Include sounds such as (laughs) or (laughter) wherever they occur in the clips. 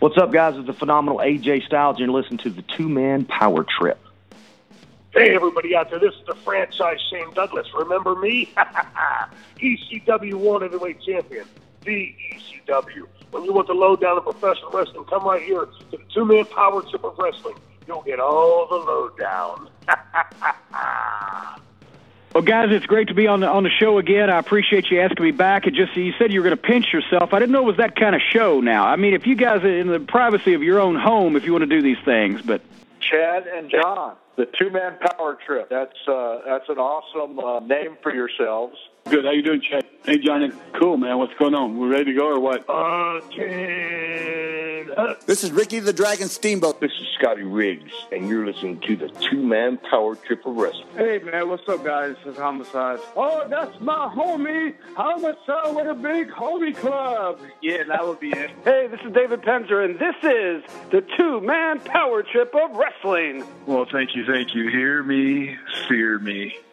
What's up, guys? It's the phenomenal AJ Styles, and you're listening to the Two Man Power Trip. Hey, everybody out there, this is the franchise Shane Douglas. Remember me? (laughs) ECW World Heavyweight Champion, the ECW. When you want the lowdown of professional wrestling, come right here to the Two Man Power Trip of Wrestling. You'll get all the lowdown. (laughs) Well, guys, it's great to be on the on the show again. I appreciate you asking me back. It just you said you were going to pinch yourself. I didn't know it was that kind of show. Now, I mean, if you guys are in the privacy of your own home, if you want to do these things, but Chad and John, the two man power trip. That's uh, that's an awesome uh, name for yourselves. Good. How you doing, Chad? Hey, Johnny. Cool, man. What's going on? We're ready to go or what? Uh, this is Ricky the Dragon Steamboat. This is Scotty Riggs, and you're listening to the Two Man Power Trip of Wrestling. Hey, man, what's up, guys? This is Homicide. Oh, that's my homie, Homicide with a big homie club. Yeah, that would be it. (laughs) Hey, this is David Penzer, and this is the two man power trip of wrestling. Well, thank you, thank you. Hear me, fear me.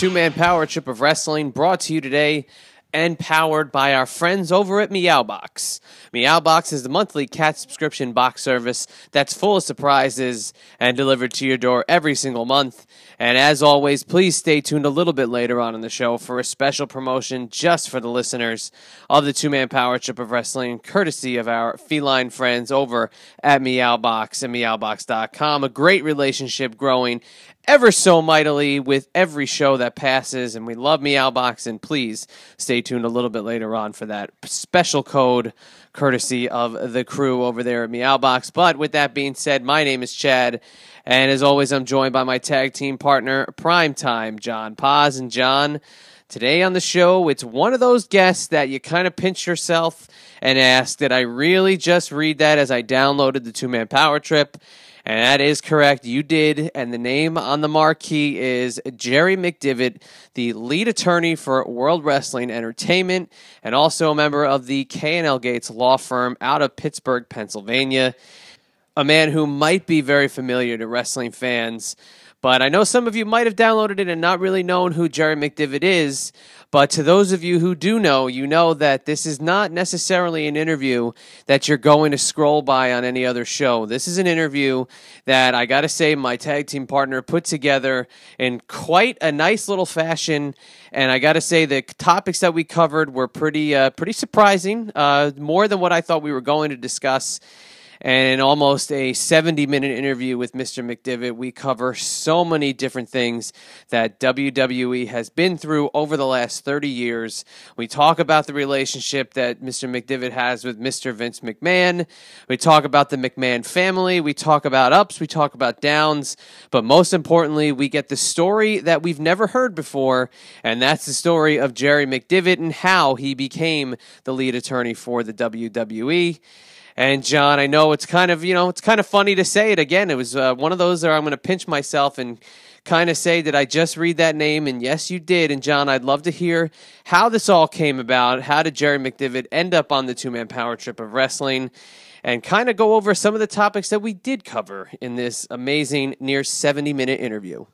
two man power trip of wrestling brought to you today and powered by our friends over at Meowbox. Meowbox is the monthly cat subscription box service that's full of surprises and delivered to your door every single month. And as always, please stay tuned a little bit later on in the show for a special promotion just for the listeners of the two man power trip of wrestling, courtesy of our feline friends over at Meowbox and Meowbox.com. A great relationship growing ever so mightily with every show that passes, and we love Meowbox. And please stay tuned a little bit later on for that special code courtesy of the crew over there at Meowbox. But with that being said, my name is Chad, and as always, I'm joined by my tag team partner, Primetime John Paz. And John, today on the show, it's one of those guests that you kind of pinch yourself and ask, Did I really just read that as I downloaded the two man power trip? And that is correct. You did. And the name on the marquee is Jerry McDevitt, the lead attorney for World Wrestling Entertainment and also a member of the K&L Gates law firm out of Pittsburgh, Pennsylvania. A man who might be very familiar to wrestling fans. But I know some of you might have downloaded it and not really known who Jerry McDevitt is. But to those of you who do know, you know that this is not necessarily an interview that you're going to scroll by on any other show. This is an interview that I got to say my tag team partner put together in quite a nice little fashion. And I got to say the topics that we covered were pretty uh, pretty surprising, uh, more than what I thought we were going to discuss and in almost a 70 minute interview with Mr. McDevitt, we cover so many different things that WWE has been through over the last 30 years. We talk about the relationship that Mr. McDevitt has with Mr. Vince McMahon. We talk about the McMahon family. We talk about ups. We talk about downs. But most importantly, we get the story that we've never heard before, and that's the story of Jerry McDevitt and how he became the lead attorney for the WWE. And John, I know it's kind of you know it's kind of funny to say it again. It was uh, one of those where I'm going to pinch myself and kind of say, did I just read that name? And yes, you did. And John, I'd love to hear how this all came about. How did Jerry McDevitt end up on the two man power trip of wrestling? And kind of go over some of the topics that we did cover in this amazing near 70 minute interview.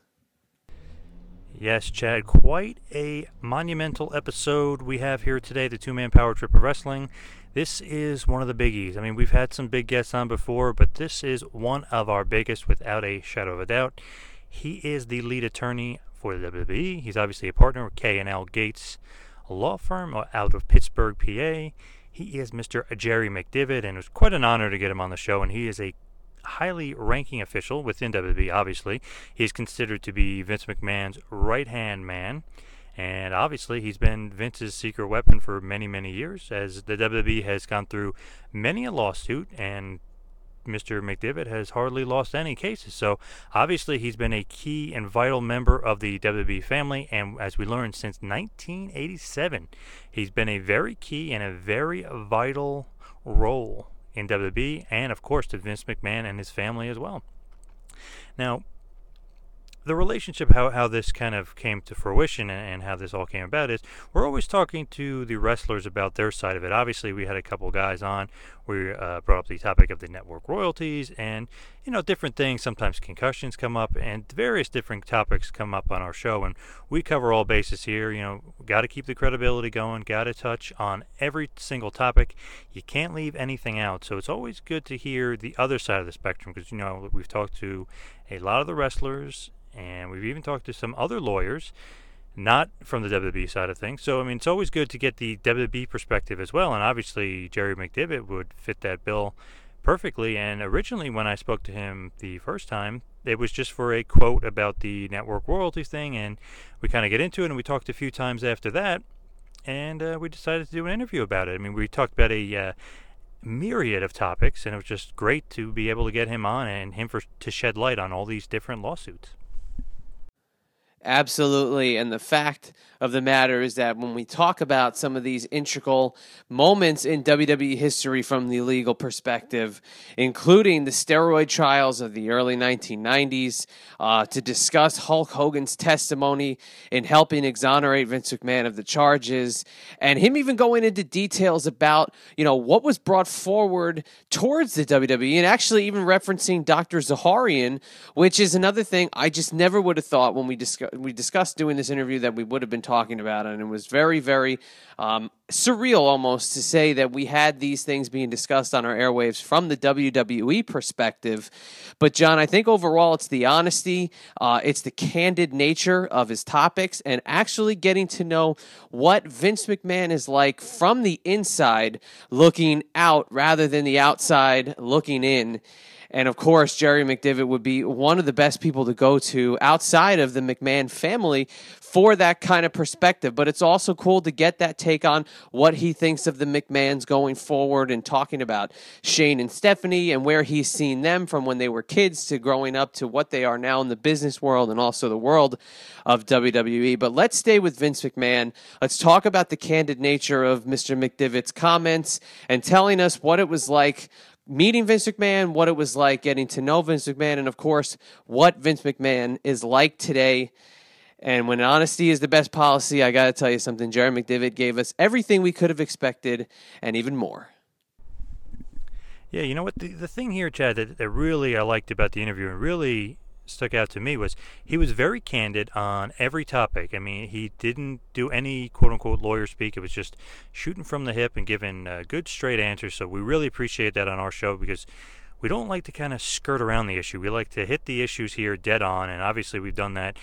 Yes, Chad, quite a monumental episode we have here today the two man power trip of wrestling. This is one of the biggies. I mean, we've had some big guests on before, but this is one of our biggest without a shadow of a doubt. He is the lead attorney for the WWE. He's obviously a partner with K&L Gates a law firm uh, out of Pittsburgh, PA. He is Mr. Jerry McDevitt, and it was quite an honor to get him on the show. And he is a highly ranking official within WWE, obviously. He is considered to be Vince McMahon's right hand man. And obviously, he's been Vince's secret weapon for many, many years, as the WWE has gone through many a lawsuit, and Mr. McDevitt has hardly lost any cases. So obviously, he's been a key and vital member of the WWE family, and as we learned since 1987, he's been a very key and a very vital role in WWE, and of course to Vince McMahon and his family as well. Now, the relationship, how, how this kind of came to fruition and, and, how this all came about is we're always talking to the wrestlers about their side of it. Obviously, we had a couple guys on. We uh, brought up the topic of the network royalties and, you know, different things. Sometimes concussions come up and various different topics come up on our show. And we cover all bases here. You know, got to keep the credibility going, got to touch on every single topic. You can't leave anything out. So it's always good to hear the other side of the spectrum because, you know, we've talked to a lot of the wrestlers and we've even talked to some other lawyers, not from the WWE side of things. So I mean, it's always good to get the WWE perspective as well. And obviously, Jerry McDevitt would fit that bill perfectly. And originally, when I spoke to him the first time, it was just for a quote about the network royalties thing, and we kind of get into it, and we talked a few times after that, and uh, we decided to do an interview about it. I mean, we talked about a uh, myriad of topics, and it was just great to be able to get him on and him for to shed light on all these different lawsuits. Absolutely. And the fact of the matter is that when we talk about some of these integral moments in WWE history from the legal perspective, including the steroid trials of the early 1990s, uh, to discuss Hulk Hogan's testimony in helping exonerate Vince McMahon of the charges, and him even going into details about, you know, what was brought forward towards the WWE, and actually even referencing Dr. Zahorian, which is another thing I just never would have thought when we discussed we discussed doing this interview that we would have been talking about, and it was very, very um, surreal almost to say that we had these things being discussed on our airwaves from the WWE perspective. But John, I think overall it's the honesty, uh, it's the candid nature of his topics, and actually getting to know what Vince McMahon is like from the inside looking out rather than the outside looking in. And of course, Jerry McDevitt would be one of the best people to go to outside of the McMahon family for that kind of perspective. But it's also cool to get that take on what he thinks of the McMahons going forward and talking about Shane and Stephanie and where he's seen them from when they were kids to growing up to what they are now in the business world and also the world of WWE. But let's stay with Vince McMahon. Let's talk about the candid nature of Mr. McDevitt's comments and telling us what it was like meeting Vince McMahon, what it was like getting to know Vince McMahon, and of course, what Vince McMahon is like today. And when honesty is the best policy, I got to tell you something. Jerry McDevitt gave us everything we could have expected and even more. Yeah, you know what? The, the thing here, Chad, that, that really I liked about the interview and really stuck out to me was he was very candid on every topic. I mean, he didn't do any quote unquote lawyer speak. It was just shooting from the hip and giving uh, good straight answers. So we really appreciate that on our show because we don't like to kind of skirt around the issue. We like to hit the issues here dead on, and obviously we've done that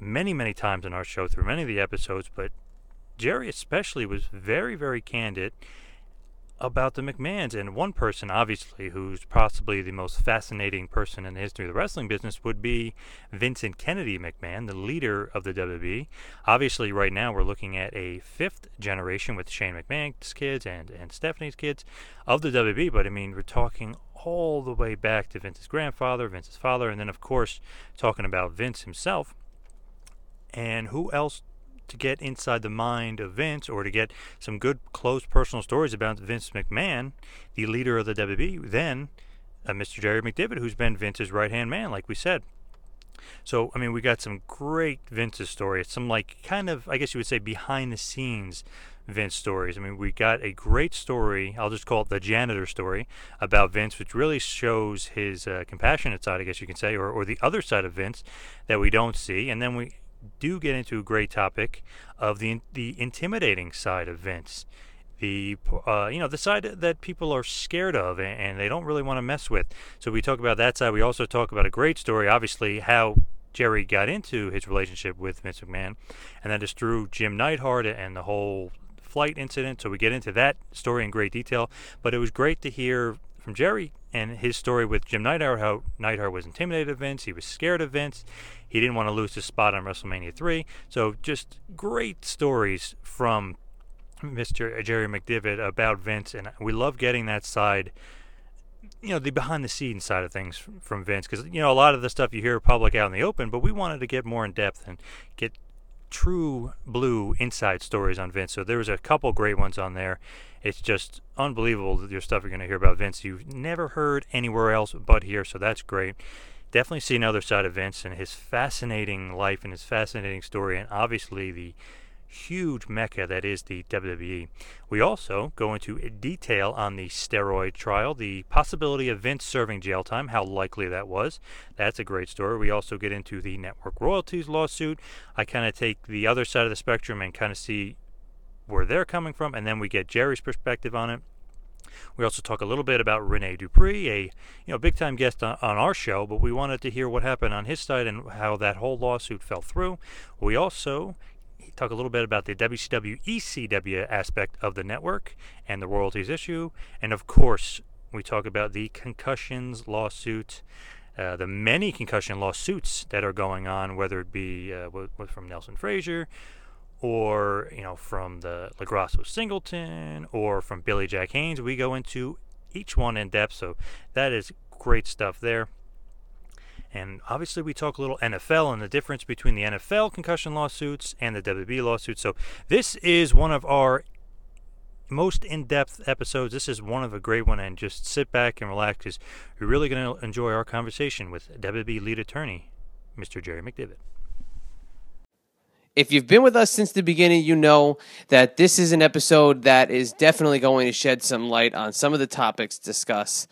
many, many times in our show through many of the episodes. But Jerry especially was very, very candid about the McMahons. And one person, obviously, who's possibly the most fascinating person in the history of the wrestling business would be Vincent Kennedy McMahon, the leader of the WWE. Obviously, right now we're looking at a fifth generation with Shane McMahon's kids and, and Stephanie's kids of the WWE. But I mean, we're talking all the way back to Vince's grandfather, Vince's father, and then, of course, talking about Vince himself. And who else to get inside the mind of Vince or to get some good, close personal stories about Vince McMahon, the leader of the WWE, then uh, Mr. Jerry McDevitt, who's been Vince's right hand man, like we said. So, I mean, we got some great Vince's stories, some like kind of, I guess you would say, behind the scenes Vince stories. I mean, we got a great story, I'll just call it the janitor story, about Vince, which really shows his uh, compassionate side, I guess you can say, or, or the other side of Vince that we don't see. And then we do get into a great topic of the the intimidating side of Vince, the uh, you know the side that people are scared of and, they don't really want to mess with. So we talk about that side. We also talk about a great story, obviously how Jerry got into his relationship with Vince McMahon, and that is through Jim Neidhart and the whole flight incident. So we get into that story in great detail. But it was great to hear from Jerry and his story with Jim Neidhart, how Neidhart was intimidated of Vince, he was scared of Vince, he didn't want to lose his spot on WrestleMania 3. So just great stories from Mr. Jerry McDevitt about Vince, and we love getting that side, you know, the behind the scenes side of things from Vince, because you know a lot of the stuff you hear public out in the open, but we wanted to get more in depth and get true blue inside stories on Vince. So there was a couple great ones on there. It's just unbelievable that your stuff you're going to hear about Vince. You've never heard anywhere else but here, so that's great. Definitely see another side of Vince and his fascinating life and his fascinating story, and obviously the huge mecca that is the WWE. We also go into detail on the steroid trial, the possibility of Vince serving jail time, how likely that was. That's a great story. We also get into the network royalties lawsuit. I kind of take the other side of the spectrum and kind of see where they're coming from, and then we get Jerry's perspective on it. We also talk a little bit about Rene Dupree, a you know big time guest on, on, our show, but we wanted to hear what happened on his side and how that whole lawsuit fell through. We also talk a little bit about the WCW ECW aspect of the network and the royalties issue. And of course, we talk about the concussions lawsuit, uh, the many concussion lawsuits that are going on, whether it be uh, from Nelson Frazier or you know from the LoGrasso Singleton or from Billy Jack Haynes. We go into each one in depth, so that is great stuff there. And obviously, we talk a little NFL and the difference between the NFL concussion lawsuits and the WWE lawsuits. So, this is one of our most in-depth episodes. This is one of a great one, and just sit back and relax because you're really going to enjoy our conversation with WWE lead attorney, Mr. Jerry McDevitt. If you've been with us since the beginning, you know that this is an episode that is definitely going to shed some light on some of the topics discussed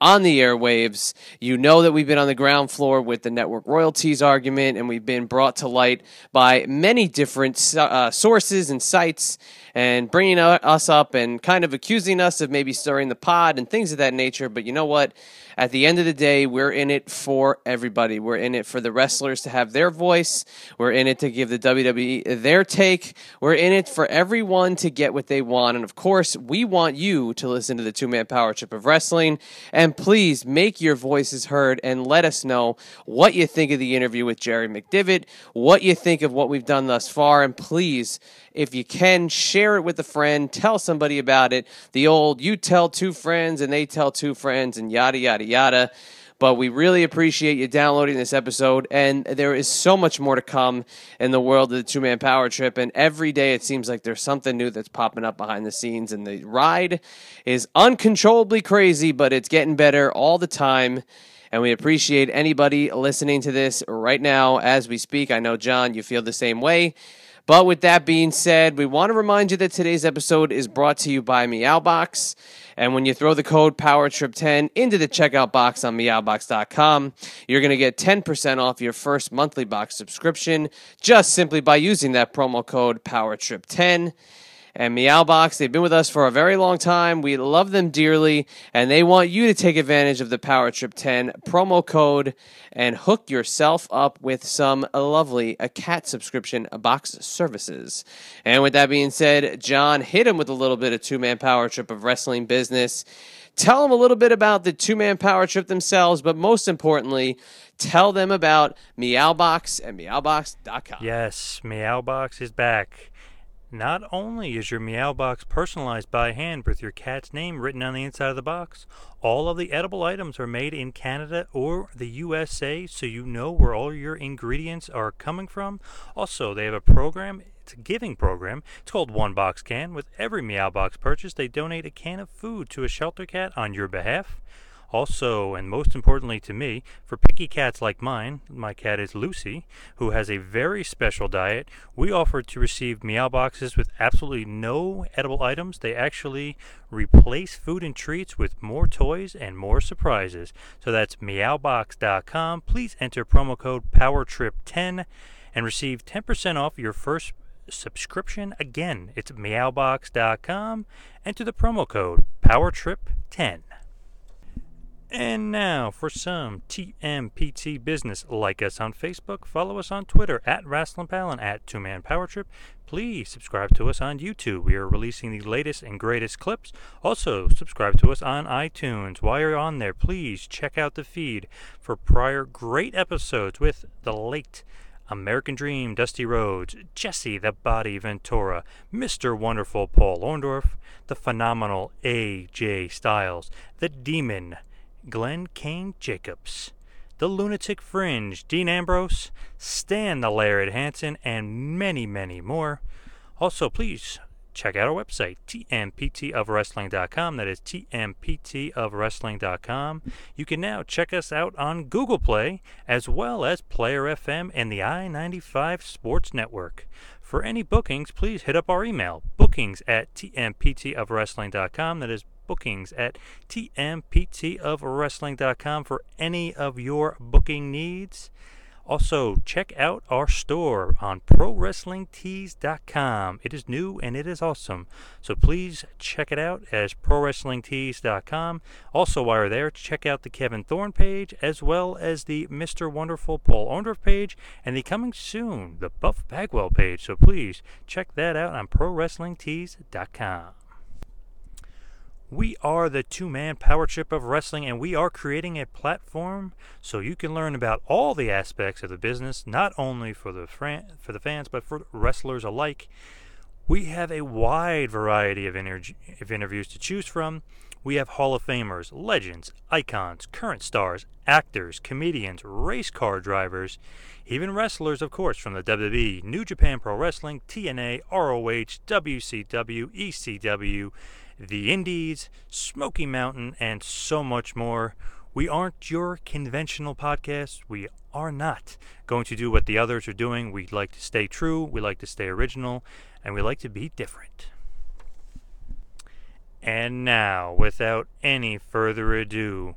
on the airwaves. You know that we've been on the ground floor with the network royalties argument, and we've been brought to light by many different uh, sources and sites and bringing us up and kind of accusing us of maybe stirring the pot and things of that nature. But you know what? At the end of the day, we're in it for everybody. We're in it for the wrestlers to have their voice. We're in it to give the WWE their take. We're in it for everyone to get what they want. And of course, we want you to listen to the two man power trip of wrestling. And please make your voices heard and let us know what you think of the interview with Jerry McDevitt, what you think of what we've done thus far. And please, if you can, share it with a friend, tell somebody about it. The old you tell two friends and they tell two friends and yada, yada, yada. But we really appreciate you downloading this episode. And there is so much more to come in the world of the two man power trip. And every day it seems like there's something new that's popping up behind the scenes. And the ride is uncontrollably crazy, but it's getting better all the time. And we appreciate anybody listening to this right now as we speak. I know, John, you feel the same way. But with that being said, we want to remind you that today's episode is brought to you by Meowbox. And when you throw the code PowerTrip10 into the checkout box on meowbox.com, you're going to get 10% off your first monthly box subscription just simply by using that promo code PowerTrip10 and Meowbox. They've been with us for a very long time. We love them dearly, and they want you to take advantage of the Power Trip 10 promo code and hook yourself up with some lovely a cat subscription box services. And with that being said, John hit him with a little bit of two man power trip of wrestling business. Tell them a little bit about the two man power trip themselves, but most importantly, tell them about Meowbox and Meowbox.com. Yes, Meowbox is back. Not only is your Meow box personalized by hand with your cat's name written on the inside of the box, all of the edible items are made in Canada or the USA so you know where all your ingredients are coming from. Also, they have a program, it's a giving program. It's called One Box Can. With every Meow Box purchase, they donate a can of food to a shelter cat on your behalf. Also, and most importantly to me, for picky cats like mine, my cat is Lucy, who has a very special diet, we offer to receive meow boxes with absolutely no edible items. They actually replace food and treats with more toys and more surprises. So that's meowbox.com. Please enter promo code POWERTRIP10 and receive 10% off your first subscription. Again, it's meowbox.com. Enter the promo code POWERTRIP10. And now for some TMPT business. Like us on Facebook, follow us on Twitter at Wrestling and at Two Man Power Trip. Please subscribe to us on YouTube. We are releasing the latest and greatest clips. Also, subscribe to us on iTunes. While you're on there, please check out the feed for prior great episodes with the late American Dream, Dusty Rhodes, Jesse the Body Ventura, Mr. Wonderful Paul Orndorff, the phenomenal AJ Styles, the Demon, Glenn Kane Jacobs, the Lunatic Fringe, Dean Ambrose, Stan the Lariat Hansen, and many, many more. Also, please check out our website, tmptofwrestling.com. That is tmptofwrestling.com. You can now check us out on Google Play as well as Player FM and the I 95 Sports Network. For any bookings, please hit up our email, bookings at tmptofwrestling.com. That is bookings at tmptofwrestling.com for any of your booking needs. Also, check out our store on ProWrestlingTees.com. It is new and it is awesome. So please check it out as ProWrestlingTees.com. Also, while you're there, check out the Kevin Thorn page as well as the Mr. Wonderful Paul Orndorff page and the coming soon, the Buff Bagwell page. So please check that out on ProWrestlingTees.com. We are the two man power trip of wrestling, and we are creating a platform so you can learn about all the aspects of the business, not only for the, fran- for the fans, but for wrestlers alike. We have a wide variety of, inter- of interviews to choose from. We have Hall of Famers, legends, icons, current stars, actors, comedians, race car drivers, even wrestlers, of course, from the WWE, New Japan Pro Wrestling, TNA, ROH, WCW, ECW the Indies, Smoky Mountain, and so much more. We aren't your conventional podcast. We are not going to do what the others are doing. We like to stay true, we like to stay original, and we like to be different. And now, without any further ado,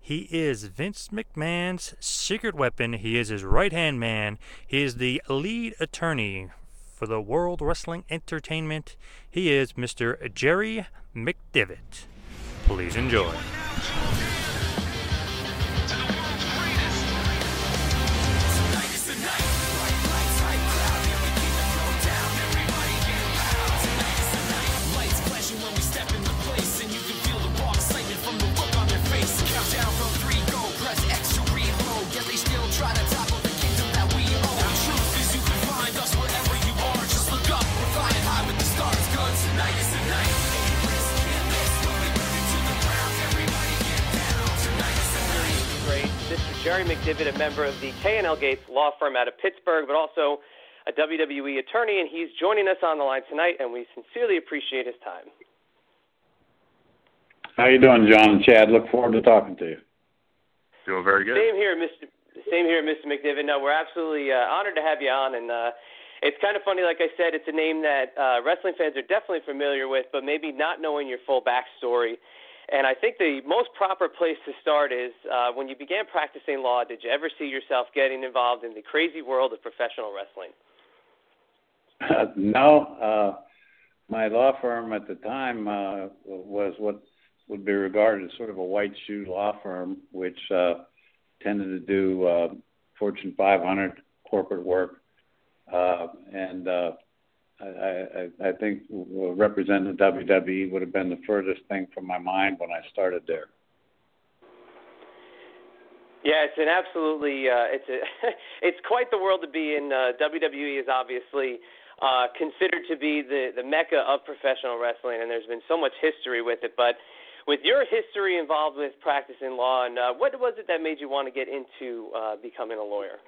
he is Vince McMahon's secret weapon. He is his right hand man. He is the lead attorney for the World Wrestling Entertainment. He is Mr. Jerry McDevitt. Please enjoy. Jerry McDevitt, a member of the K&L Gates law firm out of Pittsburgh, but also a WWE attorney, and he's joining us on the line tonight, and we sincerely appreciate his time. How are you doing, John and Chad? Look forward to talking to you. Doing very good. Same here, Mr. Same here, Mr. McDevitt. No, we're absolutely uh, honored to have you on, and uh, it's kind of funny. Like I said, it's a name that uh, wrestling fans are definitely familiar with, but maybe not knowing your full backstory. And I think the most proper place to start is uh, when you began practicing law, did you ever see yourself getting involved in the crazy world of professional wrestling? Uh, (laughs) no. Uh, my law firm at the time uh, was what would be regarded as sort of a white shoe law firm, which uh, tended to do uh, Fortune 500 corporate work. Uh, and uh, I, I, I think representing WWE would have been the furthest thing from my mind when I started there. Yeah, it's an absolutely uh, it's a (laughs) it's quite the world to be in. Uh, WWE is obviously uh, considered to be the the mecca of professional wrestling, and there's been so much history with it. But with your history involved with practicing law, and uh, what was it that made you want to get into uh, becoming a lawyer?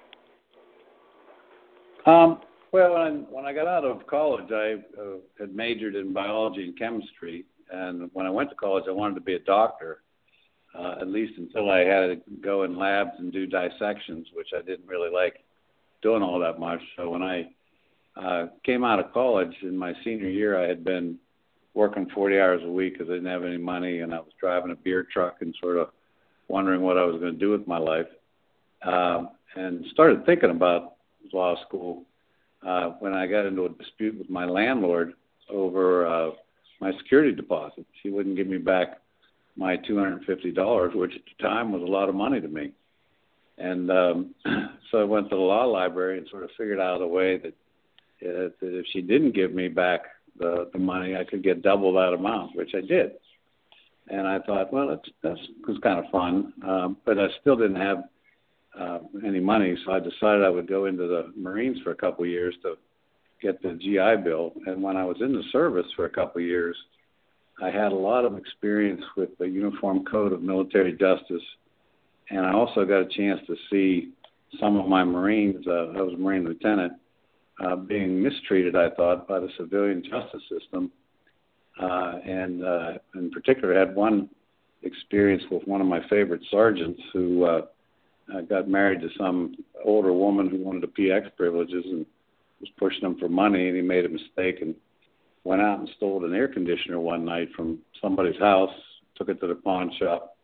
Um, well, when when I got out of college, I uh, had majored in biology and chemistry, and when I went to college, I wanted to be a doctor. Uh, at least until I had to go in labs and do dissections, which I didn't really like doing all that much. So when I uh, came out of college in my senior year, I had been working 40 hours a week because I didn't have any money, and I was driving a beer truck and sort of wondering what I was going to do with my life. Uh, and started thinking about law school uh, when I got into a dispute with my landlord over uh, my security deposit. She wouldn't give me back my $250, which at the time was a lot of money to me. And um, (clears throat) so I went to the law library and sort of figured out a way that, uh, that if she didn't give me back the, the money, I could get double that amount, which I did. And I thought, well, that's, that's was kind of fun, um, but I still didn't have uh, any money, so I decided I would go into the Marines for a couple of years to get the GI Bill. And when I was in the service for a couple of years, I had a lot of experience with the Uniform Code of Military Justice, and I also got a chance to see some of my Marines. Uh, I was a Marine lieutenant, uh, being mistreated, I thought, by the civilian justice system, uh, and uh, in particular, had one experience with one of my favorite sergeants who uh, uh, got married to some older woman who wanted the PX privileges and was pushing him for money, and he made a mistake and went out and stole an air conditioner one night from somebody's house, took it to the pawn shop,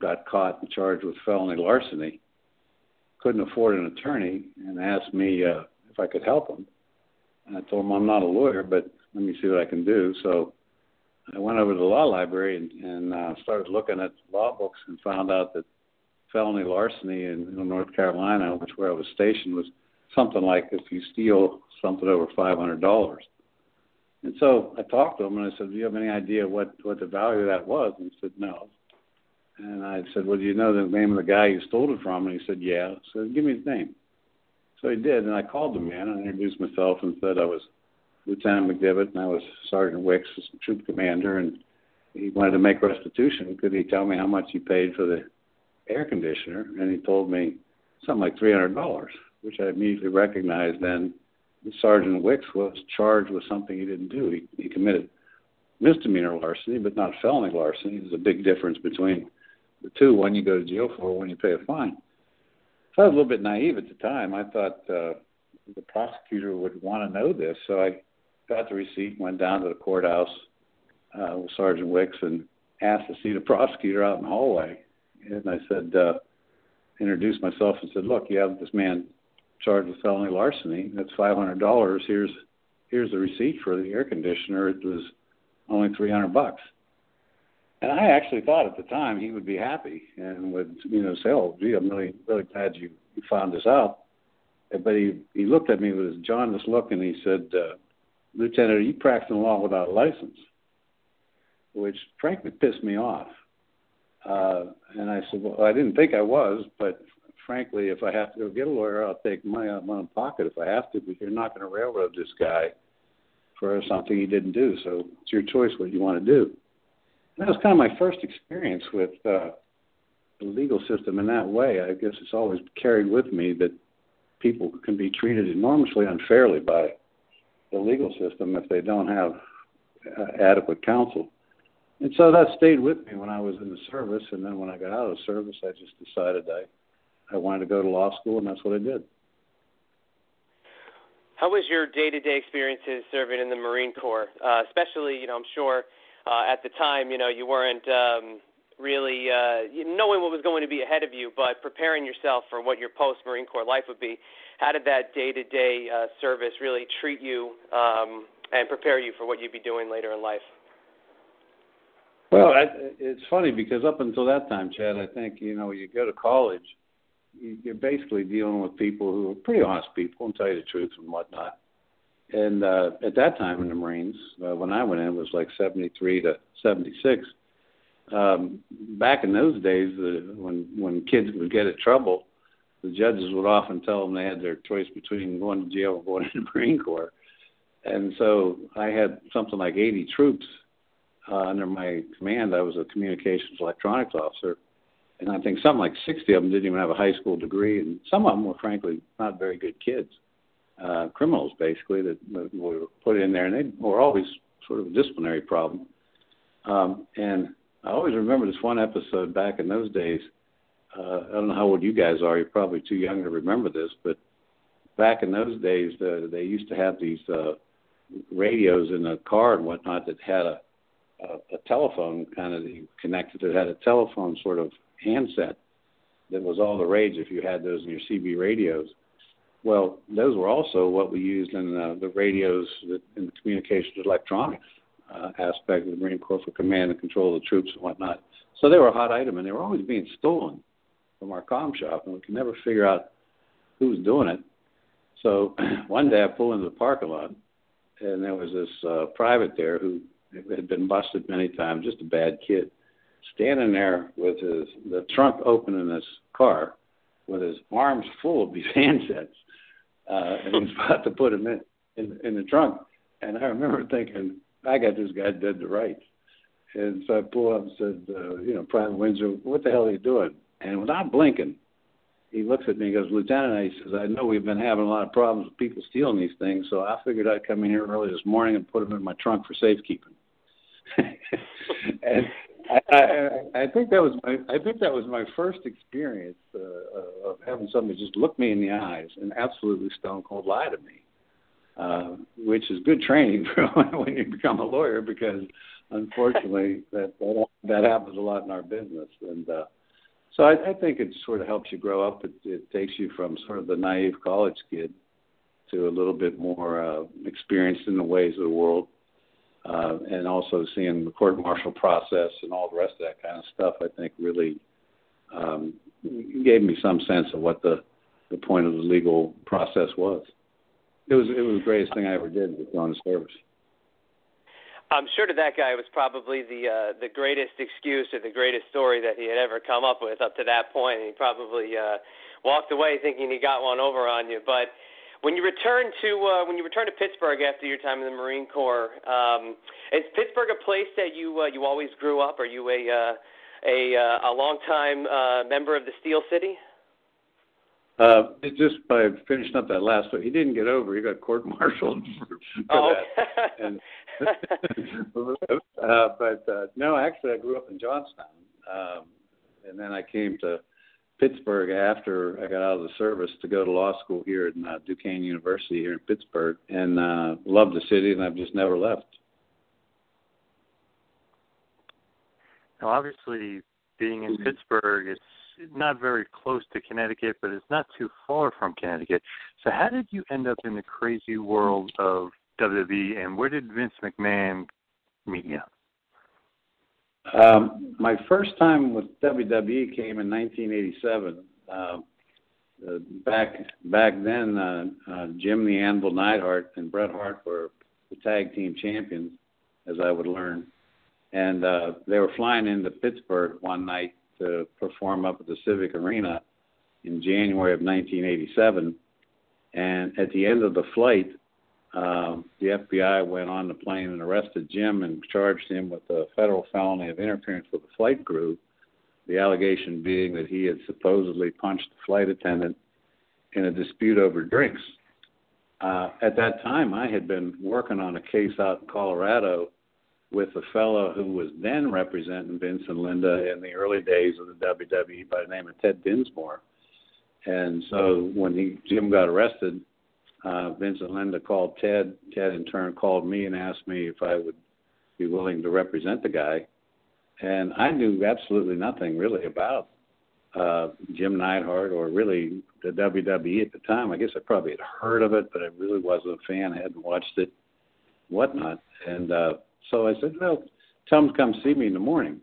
got caught and charged with felony larceny. Couldn't afford an attorney and asked me uh, if I could help him. And I told him I'm not a lawyer, but let me see what I can do. So I went over to the law library and, and uh, started looking at law books and found out that felony larceny in, in North Carolina, which where I was stationed, was something like if you steal something over five hundred dollars. And so I talked to him and I said, "Do you have any idea what what the value of that was?" And he said, "No." And I said, "Well, do you know the name of the guy you stole it from?" And he said, "Yeah." Said, "Give me his name." So he did, and I called the man and introduced myself and said I was Lieutenant McDevitt and I was Sergeant Wicks, troop commander, and he wanted to make restitution. Could he tell me how much he paid for the air conditioner? And he told me something like three hundred dollars, which I immediately recognized. Then Sergeant Wicks was charged with something he didn't do. He, he committed misdemeanor larceny, but not felony larceny. There's a big difference between the two. One you go to jail for, one you pay a fine. So I was a little bit naive at the time. I thought uh, the prosecutor would want to know this, so I got the receipt, went down to the courthouse uh, with Sergeant Wicks, and asked to see the prosecutor out in the hallway. And I said, uh, introduced myself and said, "Look, you have this man charged with felony larceny. That's five hundred dollars. Here's here's the receipt for the air conditioner. It was only three hundred bucks." And I actually thought at the time he would be happy and would, you know, say, "Oh, gee, I'm really, really glad you, you found this out." But he he looked at me with his jaundiced look and he said, uh, "Lieutenant, are you practicing law without a license?" Which frankly pissed me off. Uh, and I said, "Well, I didn't think I was, but frankly, if I have to go get a lawyer, I'll take money out of my own pocket if I have to. But you're not going to railroad this guy for something he didn't do. So it's your choice what you want to do." that was kind of my first experience with uh, the legal system in that way. I guess it's always carried with me that people can be treated enormously unfairly by the legal system if they don't have uh, adequate counsel. And so that stayed with me when I was in the service, and then when I got out of the service, I just decided I I wanted to go to law school, and that's what I did. How was your day-to-day experiences serving in the Marine Corps? Uh, especially, you know, I'm sure uh, at the time, you know, you weren't um, really uh, knowing what was going to be ahead of you, but preparing yourself for what your post Marine Corps life would be. How did that day to day service really treat you um, and prepare you for what you'd be doing later in life? Well, I, it's funny because up until that time, Chad, I think you know you go to college, you're basically dealing with people who are pretty honest people and tell you the truth and whatnot and uh, at that time in the Marines, uh, when I went in, it was like 73 to 76. Um, back in those days, uh, when when kids would get in trouble, the judges would often tell them they had their choice between going to jail or going (laughs) to the Marine Corps. And so I had something like 80 troops uh, under my command. I was a communications electronics officer, and I think something like 60 of them didn't even have a high school degree, and some of them were frankly not very good kids uh, criminals basically that, were put in there, and they were always sort of a disciplinary problem. Um, and I always remember this one episode back in those days. Uh, I don't know how old you guys are. You're probably too young to remember this, but back in those days, uh, they used to have these uh, radios in the car and whatnot that had a, a, a telephone kind of connected. It had a telephone sort of handset that was all the rage if you had those in your CB radios. Well, those were also what we used in uh, the radios in the communications electronics uh, aspect of the Marine Corps for command and control of the troops and whatnot. so they were a hot item, and they were always being stolen from our com shop, and we could never figure out who was doing it. So (clears throat) one day I pull into the parking lot, and there was this uh, private there who had been busted many times, just a bad kid, standing there with his the trunk open in his car, with his arms full of these (laughs) handsets, uh, and he's about to put them in, in in the trunk. And I remember thinking, I got this guy dead to rights. And so I pull up and said, uh, you know, Private Windsor, what the hell are you doing? And without blinking, he looks at me and goes, Lieutenant, he says, I know we've been having a lot of problems with people stealing these things, so I figured I'd come in here early this morning and put them in my trunk for safekeeping. (laughs) and I, I, I think that was my I think that was my first experience uh, of having somebody just look me in the eyes and absolutely stone cold lie to me, uh, which is good training (laughs) for when you become a lawyer because unfortunately that that, that happens a lot in our business and. uh so I, I think it sort of helps you grow up. It, it takes you from sort of the naive college kid to a little bit more uh, experienced in the ways of the world, uh, and also seeing the court martial process and all the rest of that kind of stuff. I think really um, gave me some sense of what the the point of the legal process was. It was it was the greatest thing I ever did with going to service. I'm sure to that guy it was probably the uh, the greatest excuse or the greatest story that he had ever come up with up to that point. And he probably uh, walked away thinking he got one over on you. But when you return to uh, when you return to Pittsburgh after your time in the Marine Corps, um, is Pittsburgh a place that you uh, you always grew up? Are you a uh, a uh, a long time uh, member of the Steel City? Uh, it just by finishing up that last one, he didn't get over. He got court-martialed (laughs) for, for oh. that. And, (laughs) uh, but uh, no, actually, I grew up in Johnstown, um, and then I came to Pittsburgh after I got out of the service to go to law school here at uh, Duquesne University here in Pittsburgh, and uh, loved the city, and I've just never left. Now, obviously, being in Pittsburgh, it's not very close to Connecticut, but it's not too far from Connecticut. So, how did you end up in the crazy world of WWE, and where did Vince McMahon meet you? Um, my first time with WWE came in 1987. Uh, uh, back back then, uh, uh, Jim the Anvil Neidhart and Bret Hart were the tag team champions, as I would learn, and uh, they were flying into Pittsburgh one night to perform up at the Civic Arena in January of 1987. And at the end of the flight, um, the FBI went on the plane and arrested Jim and charged him with a federal felony of interference with the flight crew. The allegation being that he had supposedly punched the flight attendant in a dispute over drinks. Uh, at that time, I had been working on a case out in Colorado with a fellow who was then representing Vince and Linda in the early days of the WWE by the name of Ted Dinsmore. And so when he Jim got arrested, uh, Vince and Linda called Ted. Ted in turn called me and asked me if I would be willing to represent the guy. And I knew absolutely nothing really about uh, Jim Neidhart or really the WWE at the time. I guess I probably had heard of it, but I really wasn't a fan. I hadn't watched it, whatnot. And uh, so I said, well, tell him to come see me in the morning.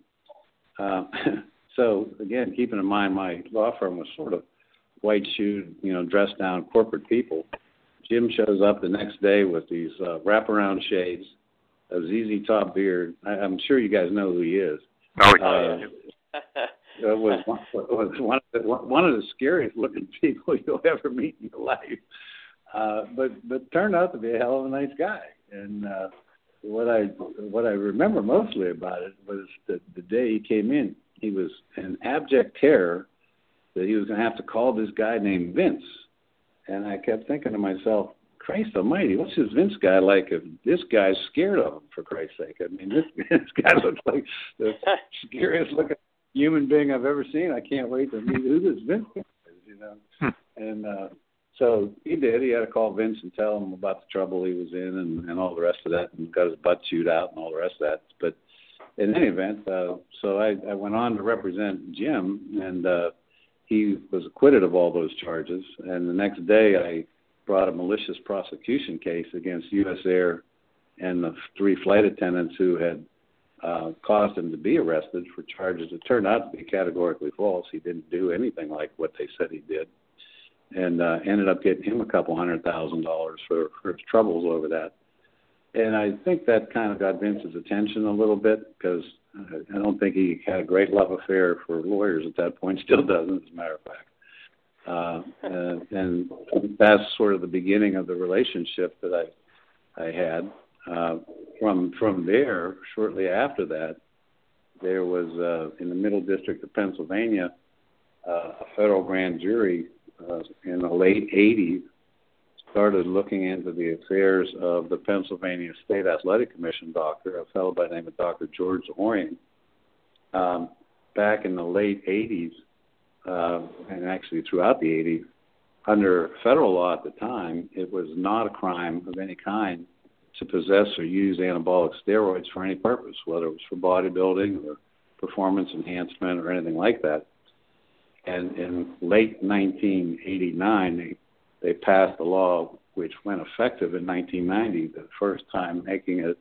Uh, (laughs) so again, keeping in mind my law firm was sort of white shoed, you know, dressed down corporate people. Jim shows up the next day with these uh, wraparound shades, a ZZ Top beard. I, I'm sure you guys know who he is. Oh, uh, (laughs) it was one, was one of the one of the scariest looking (laughs) people you'll ever meet in your life. Uh, but but turned out to be a hell of a nice guy, and uh, what I what I remember mostly about it was that the day he came in, he was in abject terror that he was going to have to call this guy named Vince, and I kept thinking to myself, Christ Almighty, what's this Vince guy like? If this guy's scared of him, for Christ's sake, I mean, this (laughs) this guy looks like the (laughs) scariest looking human being I've ever seen. I can't wait to meet who this Vince is, you know, hmm. and. uh so he did. He had to call Vince and tell him about the trouble he was in and, and all the rest of that, and got his butt chewed out and all the rest of that. But in any event, uh, so I, I went on to represent Jim, and uh, he was acquitted of all those charges. And the next day, I brought a malicious prosecution case against U.S. Air and the three flight attendants who had uh, caused him to be arrested for charges that turned out to be categorically false. He didn't do anything like what they said he did, and uh, ended up getting him a couple hundred thousand dollars for for his troubles over that. And I think that kind of got Vince's attention a little bit because I don't think he had a great love affair for lawyers at that point. Still doesn't, as a matter of fact. Uh, and, and that's sort of the beginning of the relationship that I I had. Uh, from from there, shortly after that, there was uh, in the Middle District of Pennsylvania uh, a federal grand jury uh, in the late '80s started looking into the affairs of the Pennsylvania State Athletic Commission doctor, a fellow by the name of Dr. George Zahorian. Um, back in the late 80s, uh, and actually throughout the 80s, under federal law at the time, it was not a crime of any kind to possess or use anabolic steroids for any purpose, whether it was for bodybuilding or performance enhancement or anything like that. And in late 1989, they passed a law which went effective in 1990, the first time making it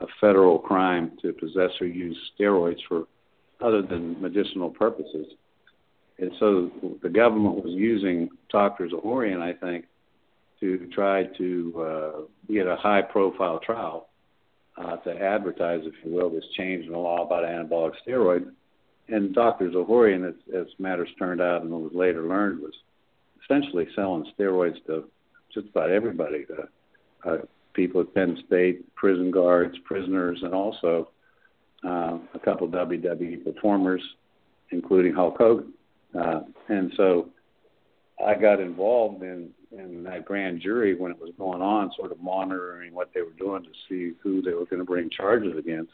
a federal crime to possess or use steroids for other than medicinal purposes. And so the government was using Dr. Zahorian, I think, to try to uh, get a high profile trial uh, to advertise, if you will, this change in the law about anabolic steroids. And Dr. Zahorian, as, as matters turned out and was later learned, was essentially selling steroids to just about everybody. Uh, uh, people at Penn State, prison guards, prisoners, and also uh, a couple WWE performers, including Hulk Hogan. Uh, and so I got involved in in that grand jury when it was going on, sort of monitoring what they were doing to see who they were going to bring charges against.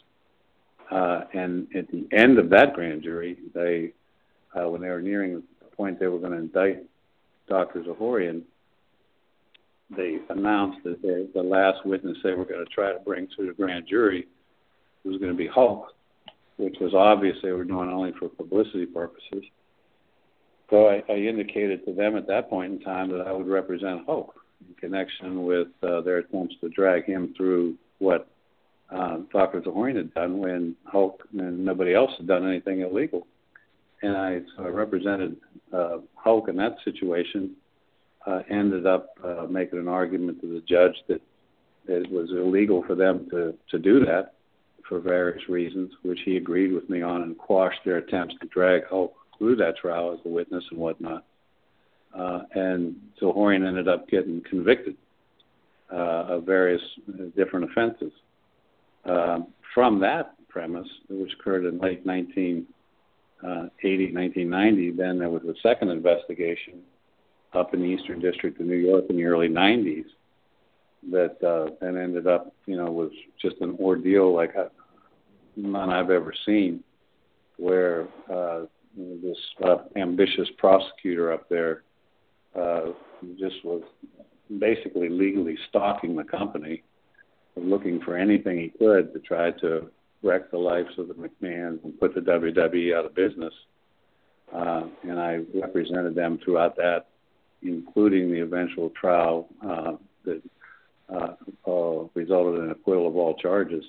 Uh, and at the end of that grand jury, they, uh, when they were nearing the point they were going to indict Dr. Zahorian, they announced that they, the last witness they were going to try to bring to the grand jury was going to be Hulk, which was obvious they were doing only for publicity purposes. So I, I indicated to them at that point in time that I would represent Hulk in connection with uh, their attempts to drag him through what uh, Dr. Zahorian had done when Hulk and nobody else had done anything illegal and I, so I represented uh, Hulk in that situation. Uh, ended up uh, making an argument to the judge that, it was illegal for them to, to do that for various reasons, which he agreed with me on and quashed their attempts to drag Hulk through that trial as a witness and whatnot. Uh, and Zahorian ended up getting convicted uh, of various different offenses. Uh, from that premise, which occurred in late 19 uh, 80, 1990. Then there was a second investigation up in the Eastern District of New York in the early 90s that uh, then ended up, you know, was just an ordeal like none I've ever seen, where uh, this uh, ambitious prosecutor up there uh, just was basically legally stalking the company, looking for anything he could to try to wreck the lives of the McMahons and put the WWE out of business. Uh, and I represented them throughout that, including the eventual trial uh, that uh, uh, resulted in acquittal of all charges.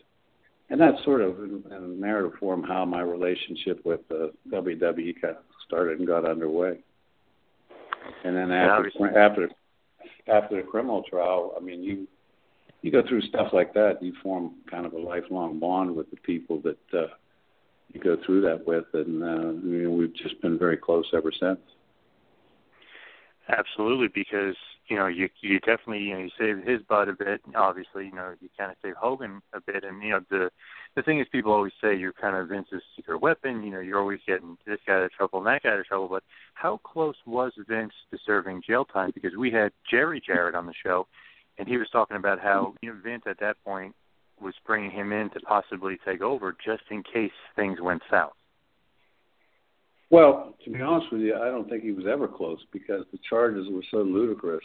And that's sort of, in, in narrative form, how my relationship with the WWE got started and got underway. And then after after after the criminal trial, I mean, you you go through stuff like that, you form kind of a lifelong bond with the people that uh, you go through that with, and uh, I mean, we've just been very close ever since. Absolutely, because you know you you definitely you know you saved his butt a bit. Obviously, you know you kind of saved Hogan a bit, and you know the the thing is people always say you're kind of Vince's secret weapon. You know you're always getting this guy out of trouble and that guy out of trouble. But how close was Vince to serving jail time? Because we had Jerry Jarrett on the show, and he was talking about how you know, Vince at that point was bringing him in to possibly take over just in case things went south. Well, to be honest with you, I don't think he was ever close because the charges were so ludicrous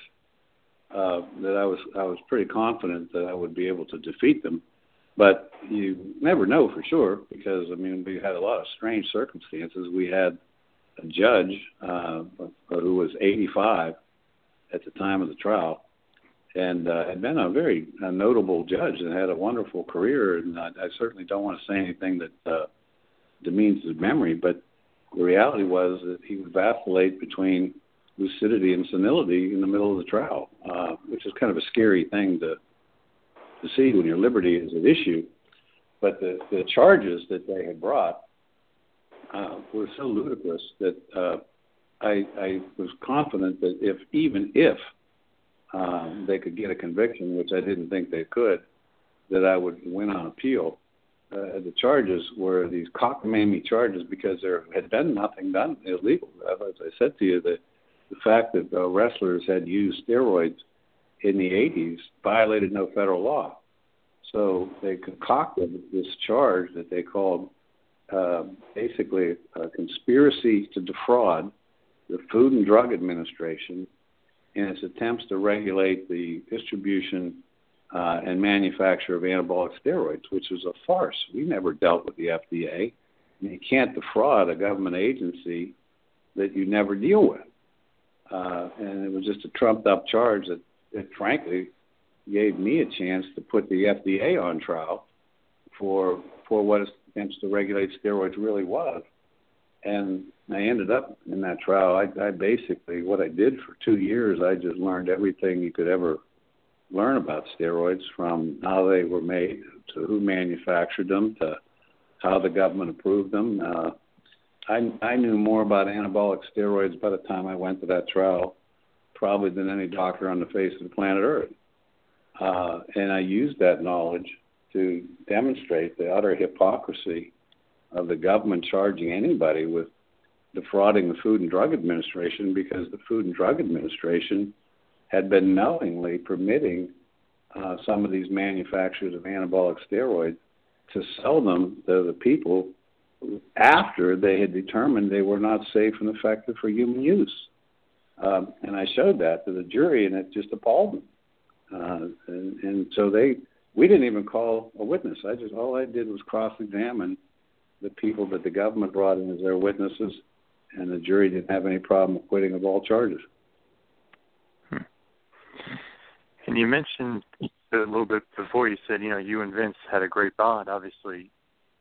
uh, that I was I was pretty confident that I would be able to defeat them. But you never know for sure because I mean we had a lot of strange circumstances. We had a judge uh, who was 85 at the time of the trial and uh, had been a very uh, notable judge and had a wonderful career. And I, I certainly don't want to say anything that uh, demeans his memory, but the reality was that he would vacillate between lucidity and senility in the middle of the trial, uh, which is kind of a scary thing to to see when your liberty is at issue. But the, the charges that they had brought uh, were so ludicrous that uh, I, I was confident that if even if um, they could get a conviction, which I didn't think they could, that I would win on appeal. Uh, the charges were these cockamamie charges because there had been nothing done illegal. As I said to you, the, the fact that uh, wrestlers had used steroids in the 80s violated no federal law. So they concocted this charge that they called uh, basically a conspiracy to defraud the Food and Drug Administration in its attempts to regulate the distribution uh, and manufacture of anabolic steroids, which was a farce. We never dealt with the FDA. You can't defraud a government agency that you never deal with. Uh, and it was just a trumped up charge that, that, frankly, gave me a chance to put the FDA on trial for for what its attempts to regulate steroids really was. And I ended up in that trial. I, I basically, what I did for two years, I just learned everything you could ever learn about steroids from how they were made to who manufactured them to how the government approved them. Uh, I, I knew more about anabolic steroids by the time I went to that trial, probably than any doctor on the face of the planet Earth. Uh, and I used that knowledge to demonstrate the utter hypocrisy of the government charging anybody with defrauding the Food and Drug Administration because the Food and Drug Administration had been knowingly permitting uh, some of these manufacturers of anabolic steroids to sell them to the people after they had determined they were not safe and effective for human use. Um, and I showed that to the jury, and it just appalled them. Uh, and, and so they, we didn't even call a witness. I just all I did was cross-examine the people that the government brought in as their witnesses, and the jury didn't have any problem acquitting of all charges. Hmm. And you mentioned a little bit before you said, you know, you and Vince had a great bond. Obviously,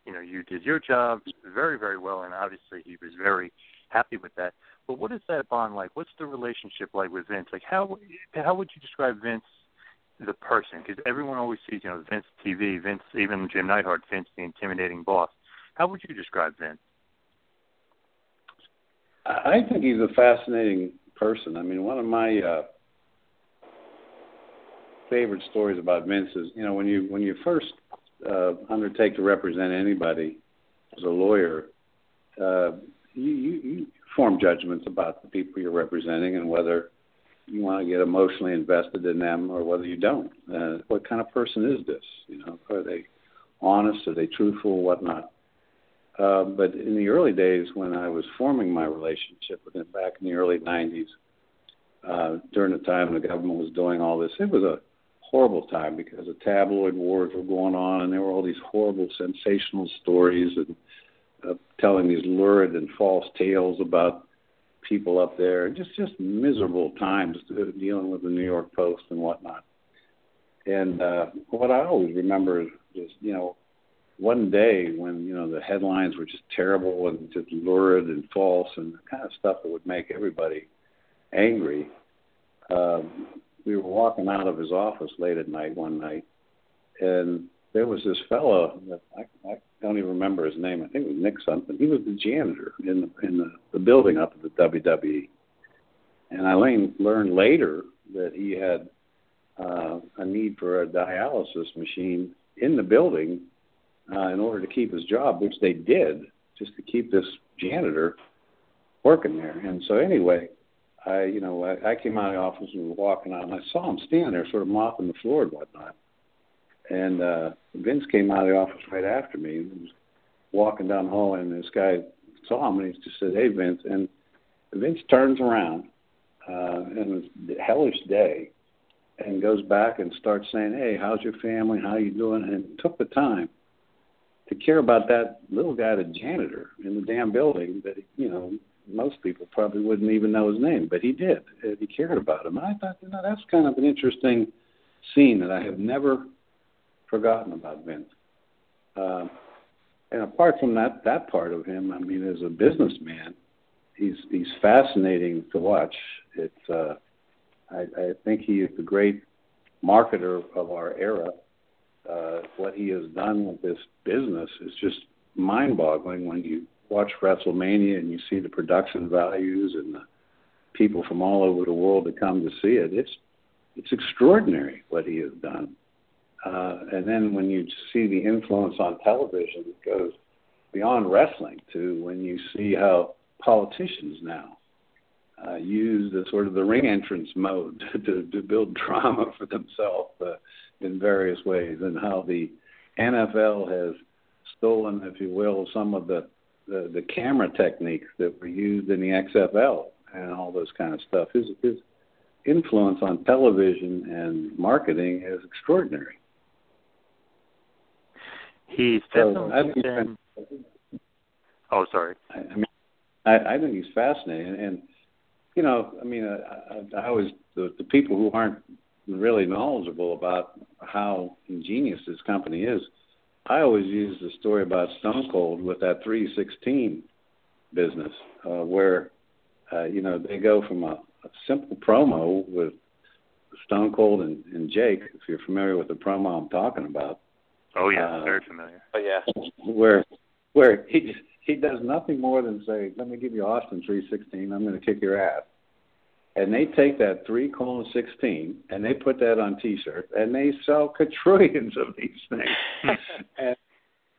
you know, you did your job very, very well, and obviously he was very happy with that. But what is that bond like? What's the relationship like with Vince? Like, how how would you describe Vince, the person? Because everyone always sees, you know, Vince TV, Vince, even Jim Neidhart, Vince, the intimidating boss. How would you describe Vince? I think he's a fascinating person. I mean, one of my uh, favorite stories about Vince is, you know, when you when you first uh, undertake to represent anybody as a lawyer, uh, you, you, you form judgments about the people you're representing and whether you want to get emotionally invested in them or whether you don't. Uh, what kind of person is this? You know, are they honest? Are they truthful? Whatnot? Uh, but in the early days, when I was forming my relationship with him back in the early 90s, uh, during the time the government was doing all this, it was a horrible time because the tabloid wars were going on, and there were all these horrible, sensational stories and uh, telling these lurid and false tales about people up there. Just just miserable times dealing with the New York Post and whatnot. And uh, what I always remember is, is you know one day when you know the headlines were just terrible and just lurid and false and the kind of stuff that would make everybody angry. Um, we were walking out of his office late at night one night, and there was this fellow that I, I don't even remember his name. I think it was Nick something. He was the janitor in the in the, the building up at the WWE, and I learned, later that he had uh, a need for a dialysis machine in the building uh, in order to keep his job, which they did, just to keep this janitor working there. And so anyway, I you know I, I came out of the office and was walking out, and I saw him standing there, sort of mopping the floor and whatnot. And uh, Vince came out of the office right after me. and was walking down the hall, and this guy saw him, and he just said, "Hey, Vince." And Vince turns around, uh, and it was a hellish day, and goes back and starts saying, "Hey, how's your family? How you doing?" And took the time to care about that little guy, the janitor in the damn building that you know most people probably wouldn't even know his name, but he did. He cared about him. I thought, you know, that's kind of an interesting scene that I have never forgotten about Vince. Uh, and apart from that that part of him, I mean, as a businessman, he's he's fascinating to watch. It's uh, I, I think he is the great marketer of our era. Uh, what he has done with this business is just mind-boggling when you watch WrestleMania and you see the production values and the people from all over the world that come to see it. It's it's extraordinary what he has done. Uh, and then when you see the influence on television, it goes beyond wrestling to when you see how politicians now uh, use the sort of the ring entrance mode (laughs) to, to build drama for themselves uh, in various ways, and how the NFL has stolen, if you will, some of the, the the camera techniques that were used in the XFL and all those kind of stuff. His his influence on television and marketing is extraordinary. He's definitely so been. Oh, sorry. I, I mean, I, I think he's fascinating, and you know, I mean, I, I, I always the, the people who aren't really knowledgeable about how ingenious this company is. I always use the story about Stone Cold with that 316 business, uh, where uh, you know they go from a, a simple promo with Stone Cold and, and Jake. If you're familiar with the promo I'm talking about. Oh yeah, uh, very familiar. Oh yeah. Where where he he does nothing more than say, "Let me give you Austin 316. I'm going to kick your ass." And they take that three colon sixteen and they put that on T-shirts and they sell (laughs) quadrillions of these things, (laughs) and,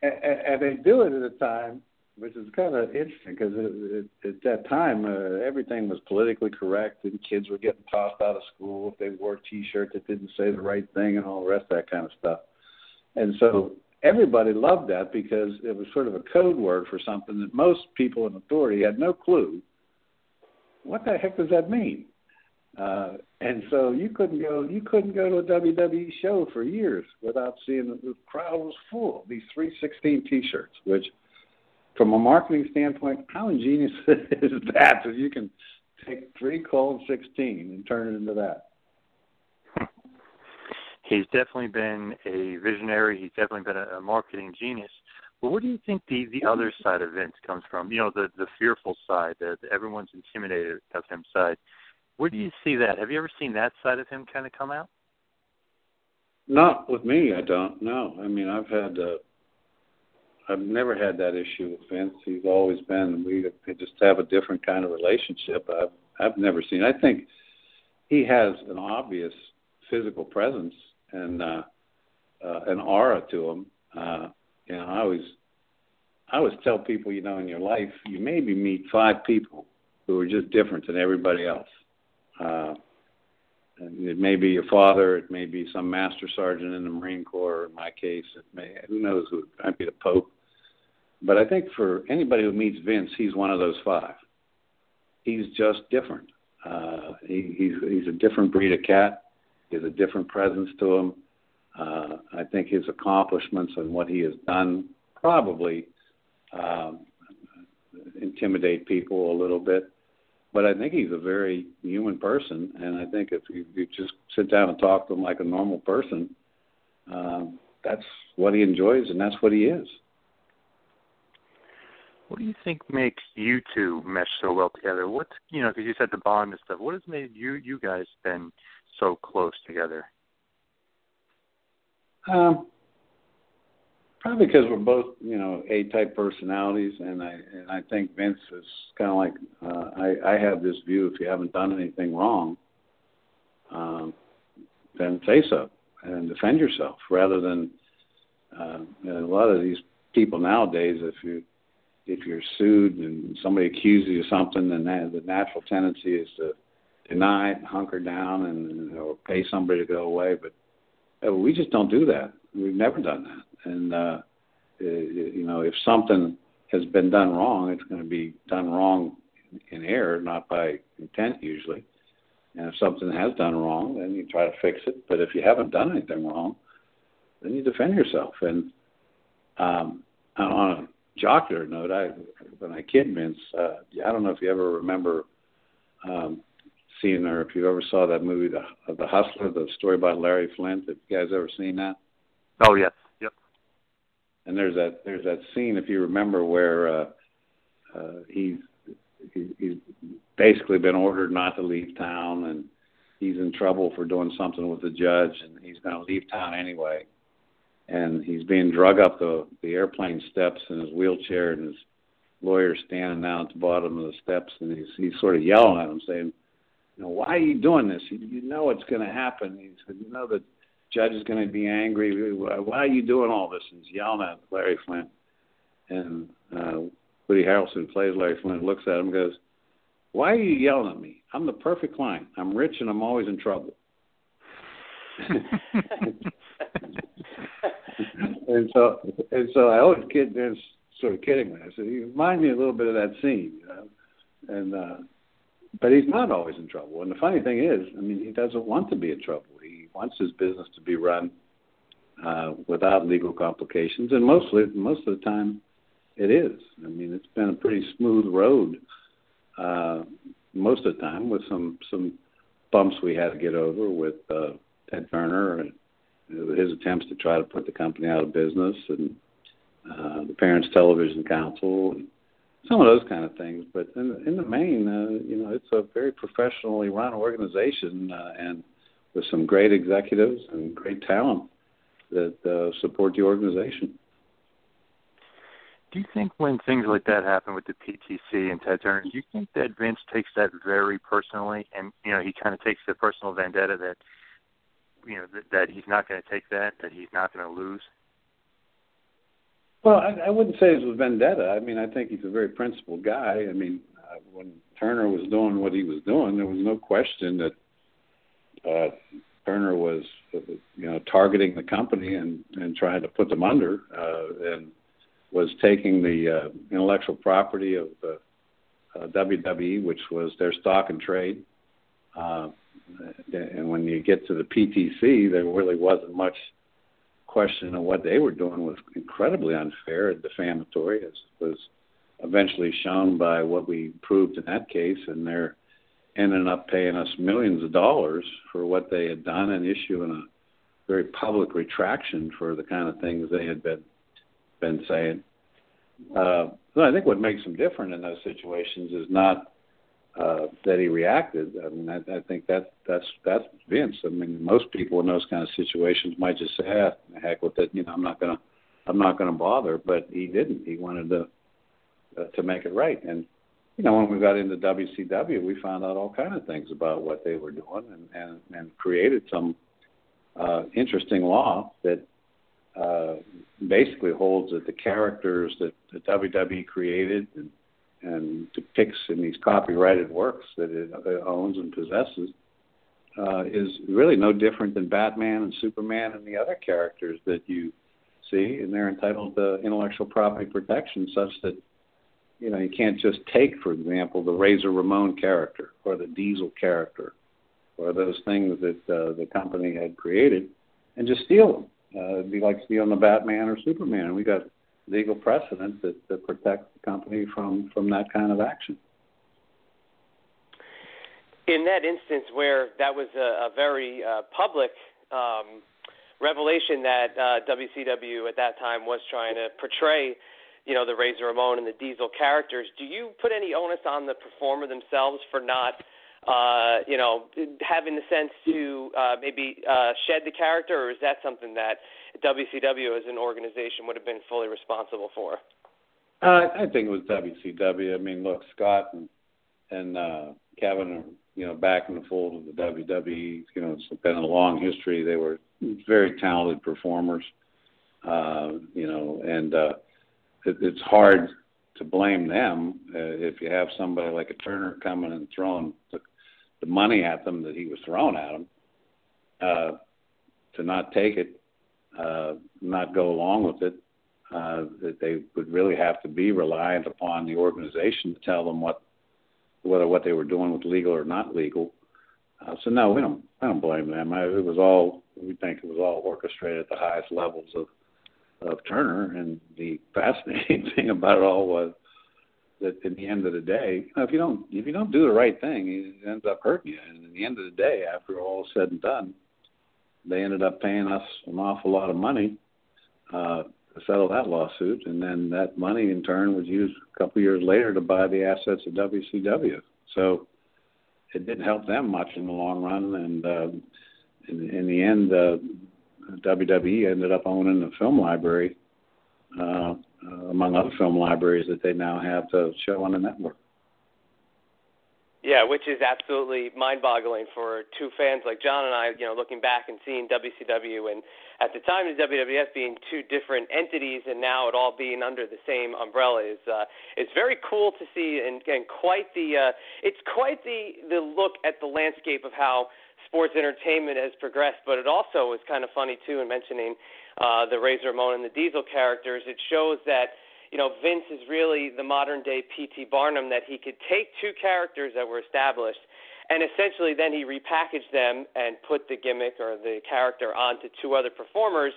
and and they do it at a time which is kind of interesting because at that time uh, everything was politically correct and kids were getting tossed out of school if they wore a T-shirt that didn't say the right thing and all the rest of that kind of stuff. And so everybody loved that because it was sort of a code word for something that most people in authority had no clue. What the heck does that mean? Uh, and so you couldn't go you couldn't go to a WWE show for years without seeing the, crowd was full. These 316 T-shirts, which from a marketing standpoint, how ingenious (laughs) is that? That you can take three colon 16 and turn it into that he's definitely been a visionary. He's definitely been a, a marketing genius. But where do you think the the other side of Vince comes from? You know, the the fearful side, the, the everyone's intimidated of him side. Where do you see that? Have you ever seen that side of him kind of come out? Not with me, I don't. No, I mean I've had. Uh, I've never had that issue with Vince. He's always been. We just have a different kind of relationship. I've I've never seen. I think he has an obvious physical presence and uh, uh, an aura to them. Uh, you know, I always I always tell people, you know, in your life, you maybe meet five people who are just different than everybody else. Uh, it may be your father, it may be some master sergeant in the Marine Corps. In my case, it may who knows who it might be the Pope. But I think for anybody who meets Vince, he's one of those five. He's just different. Uh, he, he's he's a different breed of cat. He has a different presence to him. Uh, I think his accomplishments and what he has done probably um, intimidate people a little bit. But I think he's a very human person, and I think if you, you just sit down and talk to him like a normal person, um, that's what he enjoys, and that's what he is. What do you think makes you two mesh so well together? What's you know, because you said the bond and stuff. What has made you you guys been so close together? Um, probably because we're both, you know, A-type personalities, and I and I think Vince is kind of like uh, I I have this view: if you haven't done anything wrong, um, then say so and defend yourself, rather than uh, a lot of these people nowadays. If you if you're sued and somebody accuses you of something, then that, the natural tendency is to deny it, hunker down, and or pay somebody to go away. But uh, we just don't do that. We've never done that. And uh, you know, if something has been done wrong, it's going to be done wrong in error, not by intent usually. And if something has done wrong, then you try to fix it. But if you haven't done anything wrong, then you defend yourself. And um, on a jocular note, I when I kid Vince, uh, I don't know if you ever remember um, seeing or if you ever saw that movie, The The Hustler, the story about Larry Flynt. Have you guys ever seen that? Oh yes, yep. And there's that there's that scene if you remember where uh, uh, he's he, he's basically been ordered not to leave town and he's in trouble for doing something with the judge and he's going to leave town anyway. And he's being drug up the the airplane steps in his wheelchair and his lawyer standing down at the bottom of the steps and he's he's sort of yelling at him saying you know why are you doing this? You, you know it's going to happen. He said you know the judge is going to be angry why are you doing all this and he's yelling at larry flynt and uh woody harrelson plays larry flynt looks at him and goes why are you yelling at me i'm the perfect client i'm rich and i'm always in trouble (laughs) and so and so I always kid Vince sort of kidding me. I said, "You remind me a little bit of that scene," you know. And uh, but he's not always in trouble. And the funny thing is, I mean, he doesn't want to be in trouble. Wants his business to be run uh, without legal complications, and mostly most of the time, it is. I mean, it's been a pretty smooth road uh, most of the time, with some some bumps we had to get over with uh, Ted Turner and his attempts to try to put the company out of business and uh, the Parents Television Council, and some of those kind of things. But in, in the main, uh, you know, it's a very professionally run organization uh, and with some great executives and great talent that uh, support the organization. Do you think when things like that happen with the PTC and Ted Turner, do you think that Vince takes that very personally, and you know he kind of takes the personal vendetta that you know that, that he's not going to take that, that he's not going to lose? Well, I, I wouldn't say it was vendetta. I mean, I think he's a very principled guy. I mean, uh, when Turner was doing what he was doing, there was no question that uh, Turner was, you know, targeting the company and and trying to put them under, uh, and was taking the uh, intellectual property of the uh, WWE, which was their stock and trade, uh, and when you get to the PTC, there really wasn't much question of what they were doing was incredibly unfair and defamatory, as was eventually shown by what we proved in that case, and they're ended up paying us millions of dollars for what they had done and issuing a very public retraction for the kind of things they had been been saying. Uh, so I think what makes them different in those situations is not uh, that he reacted. I mean, I, I think that that's that's Vince. I mean, most people in those kind of situations might just say, "Ah, heck with it," you know, I'm not gonna, I'm not gonna bother. But he didn't. He wanted to uh, to make it right. And you know, when we got into WCW, we found out all kind of things about what they were doing, and and, and created some uh, interesting law that uh, basically holds that the characters that the WWE created and and depicts in these copyrighted works that it, owns and possesses uh, is really no different than Batman and Superman and the other characters that you see, and they're entitled to intellectual property protection such that you know you can't just take, for example, the Razor Ramon character or the Diesel character or those things that uh, the company had created and just steal them. Uh, it'd be like stealing the Batman or Superman. We got legal precedent that, that protects the company from, from that kind of action. In that instance, where that was a, a very uh, public um, revelation that uh, WCW at that time was trying to portray, you know, the Razor Ramon and the Diesel characters, do you put any onus on the performer themselves for not? uh, you know, having the sense to uh, maybe uh, shed the character, or is that something that WCW as an organization would have been fully responsible for? Uh, I think it was WCW. I mean, look, Scott and and uh, Kevin are you know back in the fold of the WWE. You know, it's been a long history. They were very talented performers. Uh, you know, and uh, it's hard to blame them uh, if you have somebody like a Turner coming and throwing the the money at them that he was throwing at them, uh, to not take it, uh, not go along with it, uh, that they would really have to be reliant upon the organization to tell them what whether what they were doing was legal or not legal. Uh, so no, we don't. I don't blame them. I, it was all we think it was all orchestrated at the highest levels of of Turner. And the (laughs) fascinating thing about it all was that in the end of the day, you know, if you don't if you don't do the right thing, it ends up hurting you. And in the end of the day, after all said and done, they ended up paying us an awful lot of money uh, to settle that lawsuit, and then that money in turn was used a couple of years later to buy the assets of WCW. So it didn't help them much in the long run, and uh, in, in the end, uh, WWE ended up owning the film library, uh, uh, among other film libraries that they now have to show on the network. Yeah, which is absolutely mind-boggling for two fans like John and I. You know, looking back and seeing WCW and at the time the WWF being two different entities, and now it all being under the same umbrella is uh, it's very cool to see, and, and quite the uh, it's quite the the look at the landscape of how sports entertainment has progressed. But it also is kind of funny too, in mentioning uh, the Razor Ramon and the Diesel characters. It shows that you know, Vince is really the modern day P.T. Barnum that he could take two characters that were established and essentially then he repackaged them and put the gimmick or the character onto two other performers,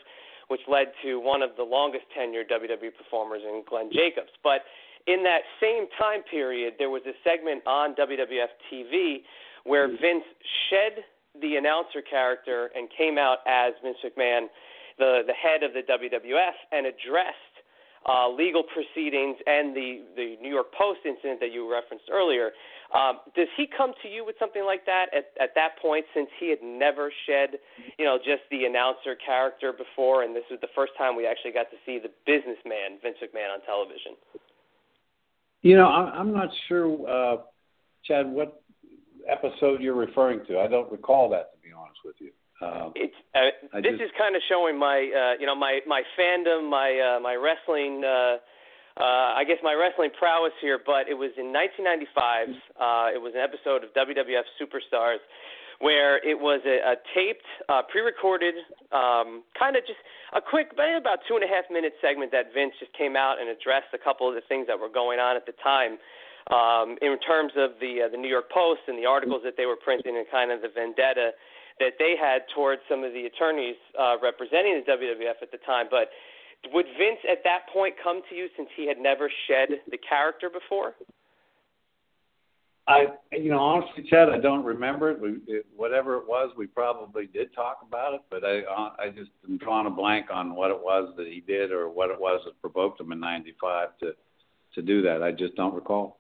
which led to one of the longest tenured WWE performers in Glenn Jacobs. But in that same time period, there was a segment on WWF TV where Vince shed the announcer character and came out as Vince McMahon, the the head of the WWF, and addressed uh, legal proceedings and the, the New York Post incident that you referenced earlier. Um, does he come to you with something like that at, at that point, since he had never shed, you know, just the announcer character before, and this was the first time we actually got to see the businessman Vince McMahon on television? You know, I'm not sure, uh, Chad, what episode you're referring to. I don't recall that, to be honest with you. Um, it's uh, this just, is kind of showing my uh, you know my my fandom, my uh, my wrestling. Uh, uh, I guess my wrestling prowess here, but it was in 1995. Uh, it was an episode of WWF Superstars where it was a, a taped, uh, pre-recorded, um, kind of just a quick, about two and a half minute segment that Vince just came out and addressed a couple of the things that were going on at the time um, in terms of the uh, the New York Post and the articles that they were printing and kind of the vendetta that they had towards some of the attorneys uh, representing the WWF at the time. But would Vince at that point come to you since he had never shed the character before? I, you know, honestly, Chad, I don't remember it. We, it, whatever it was, we probably did talk about it, but I, uh, I just am drawing a blank on what it was that he did or what it was that provoked him in '95 to, to do that. I just don't recall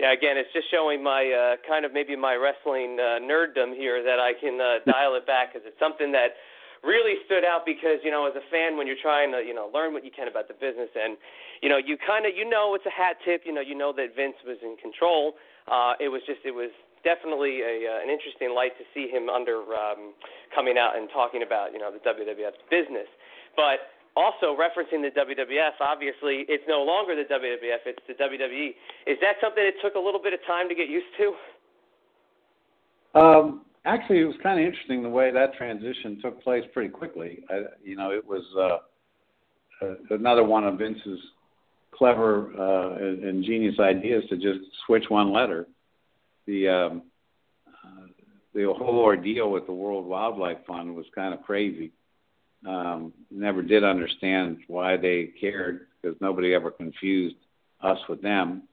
yeah, again, it's just showing my uh, kind of maybe my wrestling uh, nerddom here that I can uh, dial it back because it's something that really stood out because you know as a fan when you're trying to you know learn what you can about the business and you know you kind of you know it's a hat tip you know you know that Vince was in control. Uh, it was just it was definitely a uh, an interesting light to see him under um, coming out and talking about you know the WWF's business, but also referencing the WWF, obviously it's no longer the WWF, it's the WWE. Is that something that took a little bit of time to get used to? Um, actually, it was kind of interesting the way that transition took place pretty quickly. I, you know, it was uh, another one of Vince's clever uh, and, and genius ideas to just switch one letter. The um, uh, the whole ordeal with the World Wildlife Fund was kind of crazy um, never did understand why they cared because nobody ever confused us with them.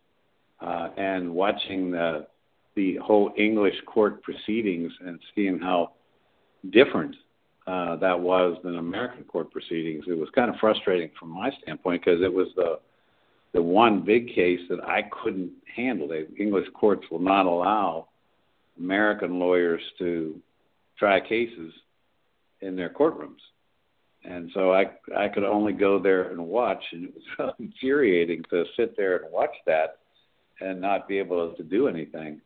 Uh, and watching the the whole English court proceedings and seeing how different uh, that was than American court proceedings, it was kind of frustrating from my standpoint because it was the the one big case that I couldn't handle. The English courts will not allow American lawyers to try cases in their courtrooms and so I I could only go there and watch, and it was (laughs) infuriating to sit there and watch that and not be able to do anything.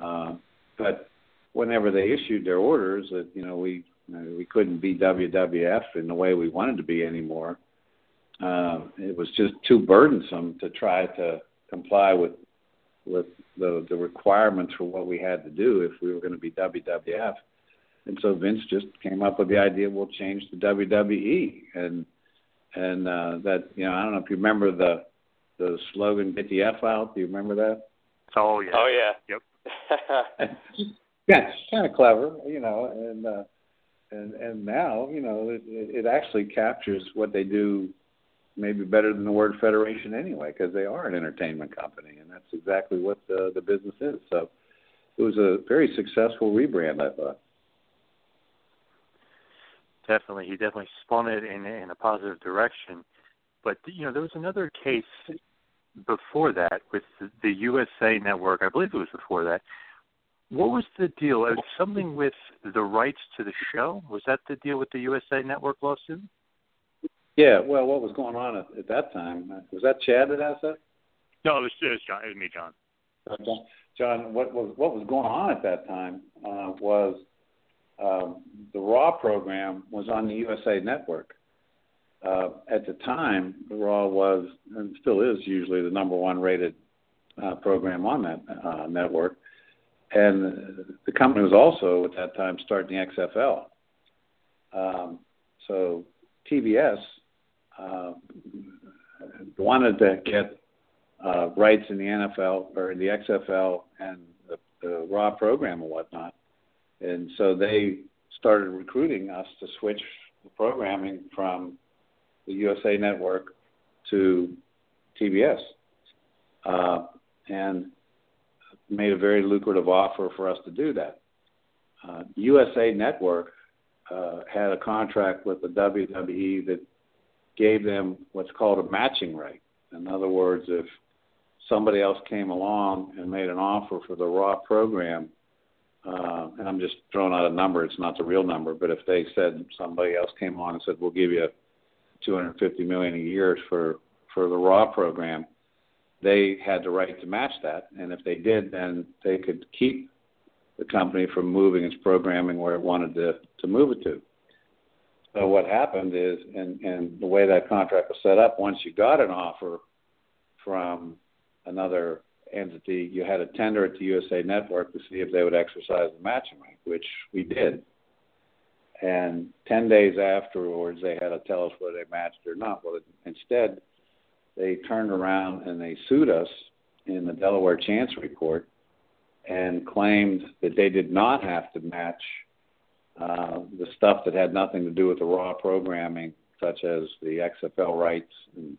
Um, but whenever they issued their orders that you know we we couldn't be WWF in the way we wanted to be anymore, uh, it was just too burdensome to try to comply with with the the requirements for what we had to do if we were going to be WWF and so Vince just came up with the idea we'll change the WWE and and uh that you know I don't know if you remember the the slogan "Get the F out." Do you remember that? Oh yeah. Oh yeah. Yep. (laughs) yeah, it's kind of clever, you know, and uh and and now you know it, it actually captures what they do maybe better than the word federation anyway because they are an entertainment company and that's exactly what the the business is so it was a very successful rebrand i thought definitely he definitely spun it in in a positive direction but you know there was another case before that with the, the USA network I believe it was before that what was the deal? It was something with the rights to the show. Was that the deal with the USA Network lawsuit? Yeah. Well, what was going on at, at that time? Was that Chad that asked that? No, it was, it was John. It was me, John. Okay. John, what was what was going on at that time uh, was um, the Raw program was on the USA Network. Uh, at the time, Raw was and still is usually the number one rated uh, program on that uh, network and the company was also at that time starting the XFL. Um, so TBS uh, wanted to get uh, rights in the NFL or in the XFL and the, the Raw program and whatnot, and so they started recruiting us to switch the programming from the USA Network to TBS. Uh, and made a very lucrative offer for us to do that. Uh, USA Network uh, had a contract with the WWE that gave them what's called a matching right. In other words, if somebody else came along and made an offer for the Raw program, Uh, and I'm just throwing out a number, it's not the real number, but if they said somebody else came on and said, "We'll give you 250 million a year for for the Raw program," they had the right to match that, and if they did, then they could keep the company from moving its programming where it wanted to to move it to. So what happened is, and and the way that contract was set up, once you got an offer from another entity, you had to tender it to USA Network to see if they would exercise the matching right, which we did. And 10 days afterwards, they had to tell us whether they matched or not. Well, instead, they turned around and they sued us in the Delaware Chancery Court and claimed that they did not have to match uh, the stuff that had nothing to do with the raw programming, such as the XFL rights and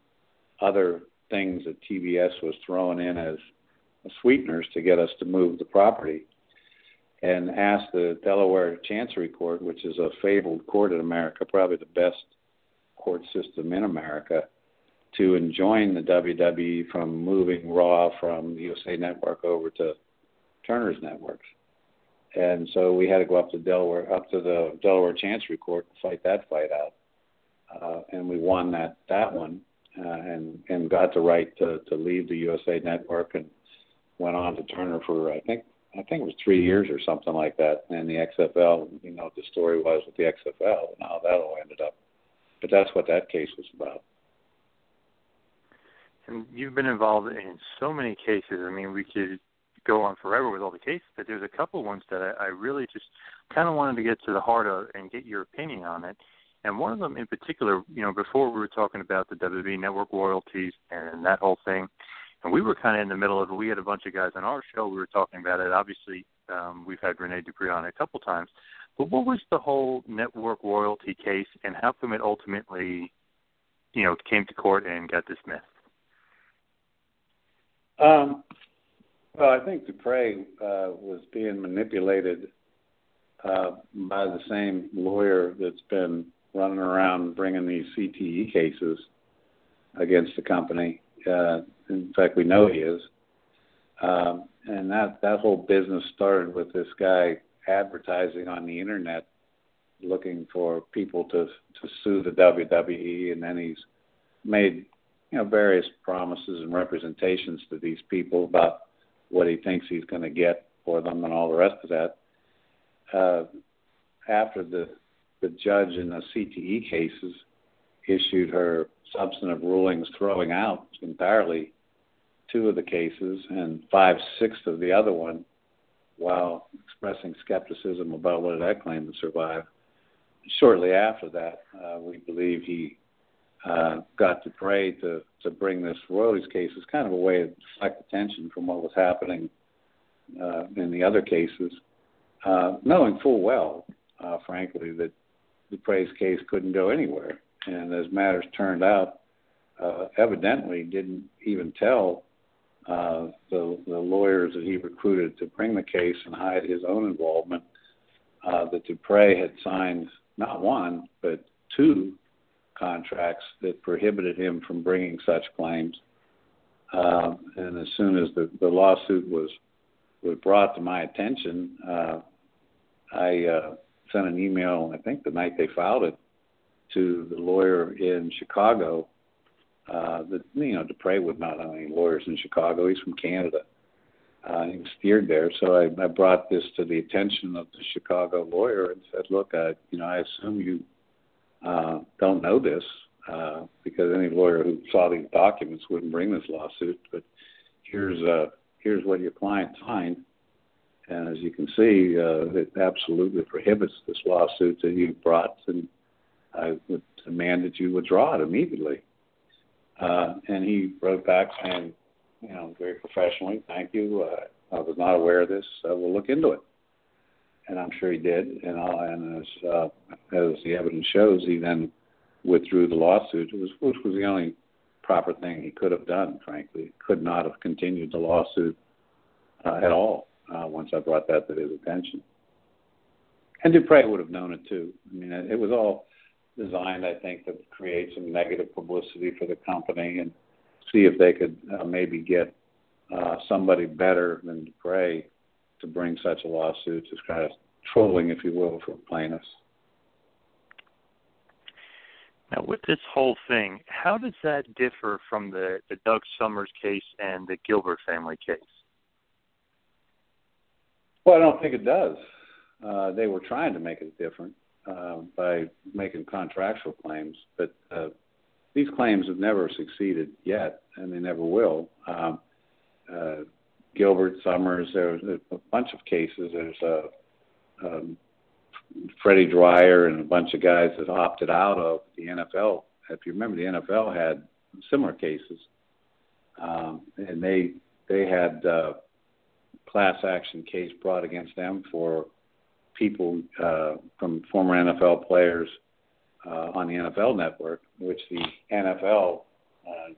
other things that TBS was throwing in as sweeteners to get us to move the property, and asked the Delaware Chancery Court, which is a fabled court in America, probably the best court system in America, to enjoin the WWE from moving Raw from the USA Network over to Turner's networks. And so we had to go up to Delaware, up to the Delaware Chancery Court and fight that fight out, uh, and we won that that one, uh, and and got the right to to leave the USA Network and went on to Turner for I think I think it was three years or something like that. And the XFL, you know, the story was with the XFL and how that all ended up. But that's what that case was about and you've been involved in so many cases. I mean, we could go on forever with all the cases, but there's a couple ones that I, I really just kind of wanted to get to the heart of and get your opinion on it. And one of them in particular, you know, before we were talking about the WWE network royalties and that whole thing, and we were kind of in the middle of it. We had a bunch of guys on our show. We were talking about it. Obviously, um, we've had Rene Dupree on a couple times. But what was the whole network royalty case, and how come it ultimately, you know, came to court and got dismissed? Um, well, I think Dupree uh, was being manipulated uh, by the same lawyer that's been running around bringing these CTE cases against the company. Uh, in fact, we know he is. Um, and that that whole business started with this guy advertising on the internet, looking for people to to sue the WWE, and then he's made you know, various promises and representations to these people about what he thinks he's going to get for them and all the rest of that. Uh, after the the judge in the CTE cases issued her substantive rulings throwing out entirely two of the cases and five sixths of the other one, while expressing skepticism about whether that claim would survive. Shortly after that, uh, we believe he uh, got Dupree to to bring this royalties case as kind of a way to deflect attention from what was happening uh, in the other cases, uh, knowing full well uh, frankly, that Dupree's case couldn't go anywhere. And as matters turned out, uh, evidently didn't even tell uh, the, the lawyers that he recruited to bring the case and hide his own involvement uh, that Dupree had signed not one but two contracts that prohibited him from bringing such claims. Uh, and as soon as the, the lawsuit was was brought to my attention, uh, I uh, sent an email. I think the night they filed it to the lawyer in Chicago. Uh, that you know, Dupree would not have any lawyers in Chicago. He's from Canada. Uh, he was steered there, so I, I brought this to the attention of the Chicago lawyer and said, "Look, I, you know, I assume you uh, don't know this uh, because any lawyer who saw these documents wouldn't bring this lawsuit. But here's uh, here's what your client signed, and as you can see, uh, it absolutely prohibits this lawsuit that you brought, and I would demand that you withdraw it immediately. Uh, and he wrote back saying, you know, very professionally, thank you. Uh, I was not aware of this. I will look into it. And I'm sure he did. And, uh, and as, uh, as the evidence shows, he then withdrew the lawsuit, which was, which was the only proper thing he could have done, frankly. Could not have continued the lawsuit uh, at all uh, once I brought that to his attention. And Dupree would have known it too. I mean, it was all designed, I think, to create some negative publicity for the company and see if they could uh, maybe get uh, somebody better than Dupree to bring such a lawsuit, just kind of trolling, if you will, for plaintiffs. Now, with this whole thing, how does that differ from the, the Doug Somers case and the Gilbert family case? Well, I don't think it does. Uh, they were trying to make it different uh, by making contractual claims, but uh, these claims have never succeeded yet, and they never will. Um, uh, Gilbert Somers, there's a bunch of cases. There's a um, Freddie Dryer and a bunch of guys that opted out of the NFL. If you remember, the NFL had similar cases, um, and they they had uh, class action case brought against them for people uh, from former NFL players uh, on the NFL network, which the NFL, uh,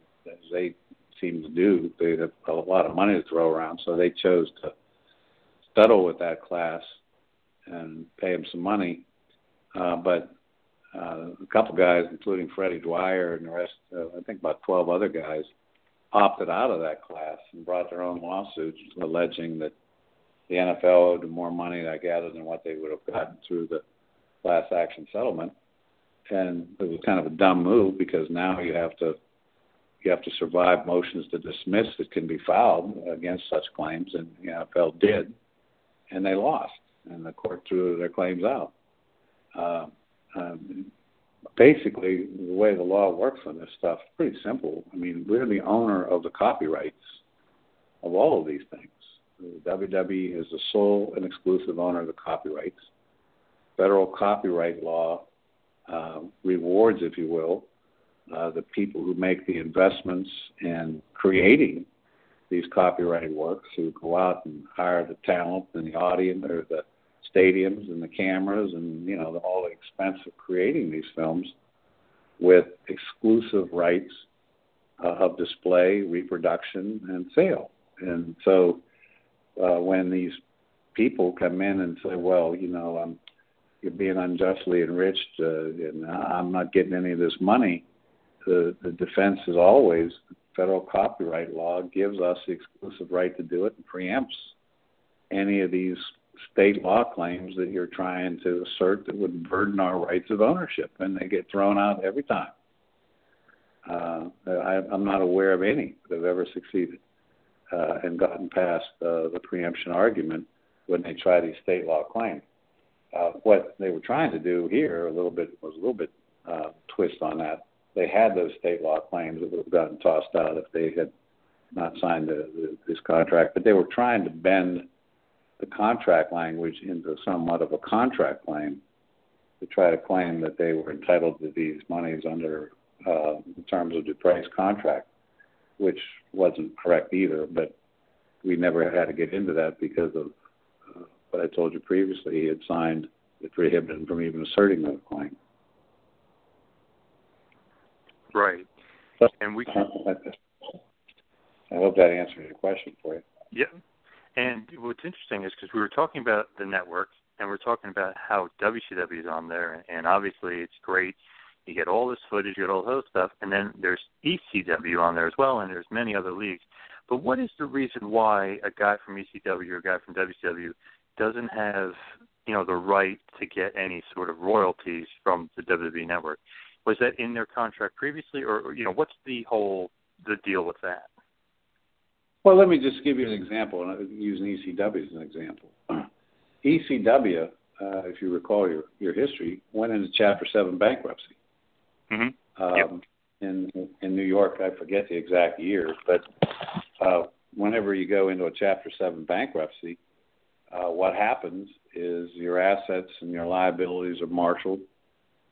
they seem to do, they have a lot of money to throw around, so they chose to settle with that class and pay them some money. Uh, but uh, a couple guys, including Freddie Dryer and the rest, uh, I think about 12 other guys, opted out of that class and brought their own lawsuits alleging that the NFL owed more money, I gather, than what they would have gotten through the class action settlement. And it was kind of a dumb move because now you have to you have to survive motions to dismiss that can be filed against such claims, and the NFL did, and they lost, and the court threw their claims out. Uh, um, basically, the way the law works on this stuff pretty simple. I mean, we're the owner of the copyrights of all of these things. WWE is the sole and exclusive owner of the copyrights. Federal copyright law uh, rewards, if you will, uh, the people who make the investments in creating these copyrighted works, who go out and hire the talent and the audience, or the stadiums and the cameras, and you know all the expense of creating these films, with exclusive rights uh, of display, reproduction, and sale. And so uh, when these people come in and say, well, you know, I'm you're being unjustly enriched, uh, and I'm not getting any of this money. The the defense is always federal copyright law gives us the exclusive right to do it and preempts any of these state law claims that you're trying to assert that would burden our rights of ownership, and they get thrown out every time. Uh, I, I'm not aware of any that have ever succeeded and gotten past uh, the preemption argument when they try these state law claims. Uh, what they were trying to do here a little bit was a little bit uh, twist on that. They had those state law claims that would have gotten tossed out if they had not signed the, the, this contract, but they were trying to bend the contract language into somewhat of a contract claim to try to claim that they were entitled to these monies under uh, the terms of Dupree's contract which wasn't correct either. But we never had to get into that because of uh, what I told you previously. He had signed that prohibit him from even asserting that claim. Right. And we can. I hope that answers your question for you. Yeah. And what's interesting is because we were talking about the network and we're talking about how WCW is on there, and obviously it's great. You get all this footage, you get all those stuff, and then there's ECW on there as well, and there's many other leagues. But what is the reason why a guy from ECW or a guy from WCW doesn't have, you know, the right to get any sort of royalties from the WWE network? Was that in their contract previously, or you know, what's the whole the deal with that? Well, let me just give you an example, and using ECW as an example. ECW, uh, if you recall your your history, went into Chapter Seven bankruptcy. Mm-hmm. Um, yep. In in New York, I forget the exact year, but uh, whenever you go into a Chapter Seven bankruptcy, uh, what happens is your assets and your liabilities are marshaled.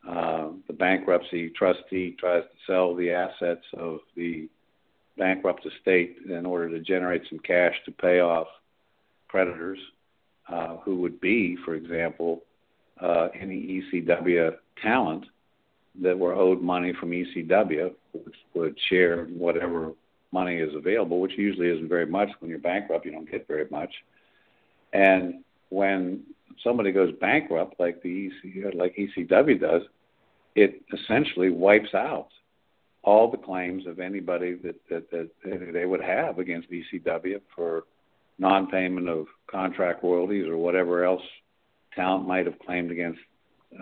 Uh, the bankruptcy trustee tries to sell the assets of the bankrupt estate in order to generate some cash to pay off creditors uh, who would be, for example, uh, any ECW talent that were owed money from ECW, which would share whatever money is available, which usually isn't very much. When you're bankrupt, you don't get very much. And when somebody goes bankrupt, like the EC, like ECW does, it essentially wipes out all the claims of anybody that, that, that they would have against ECW for non-payment of contract royalties or whatever else talent might have claimed against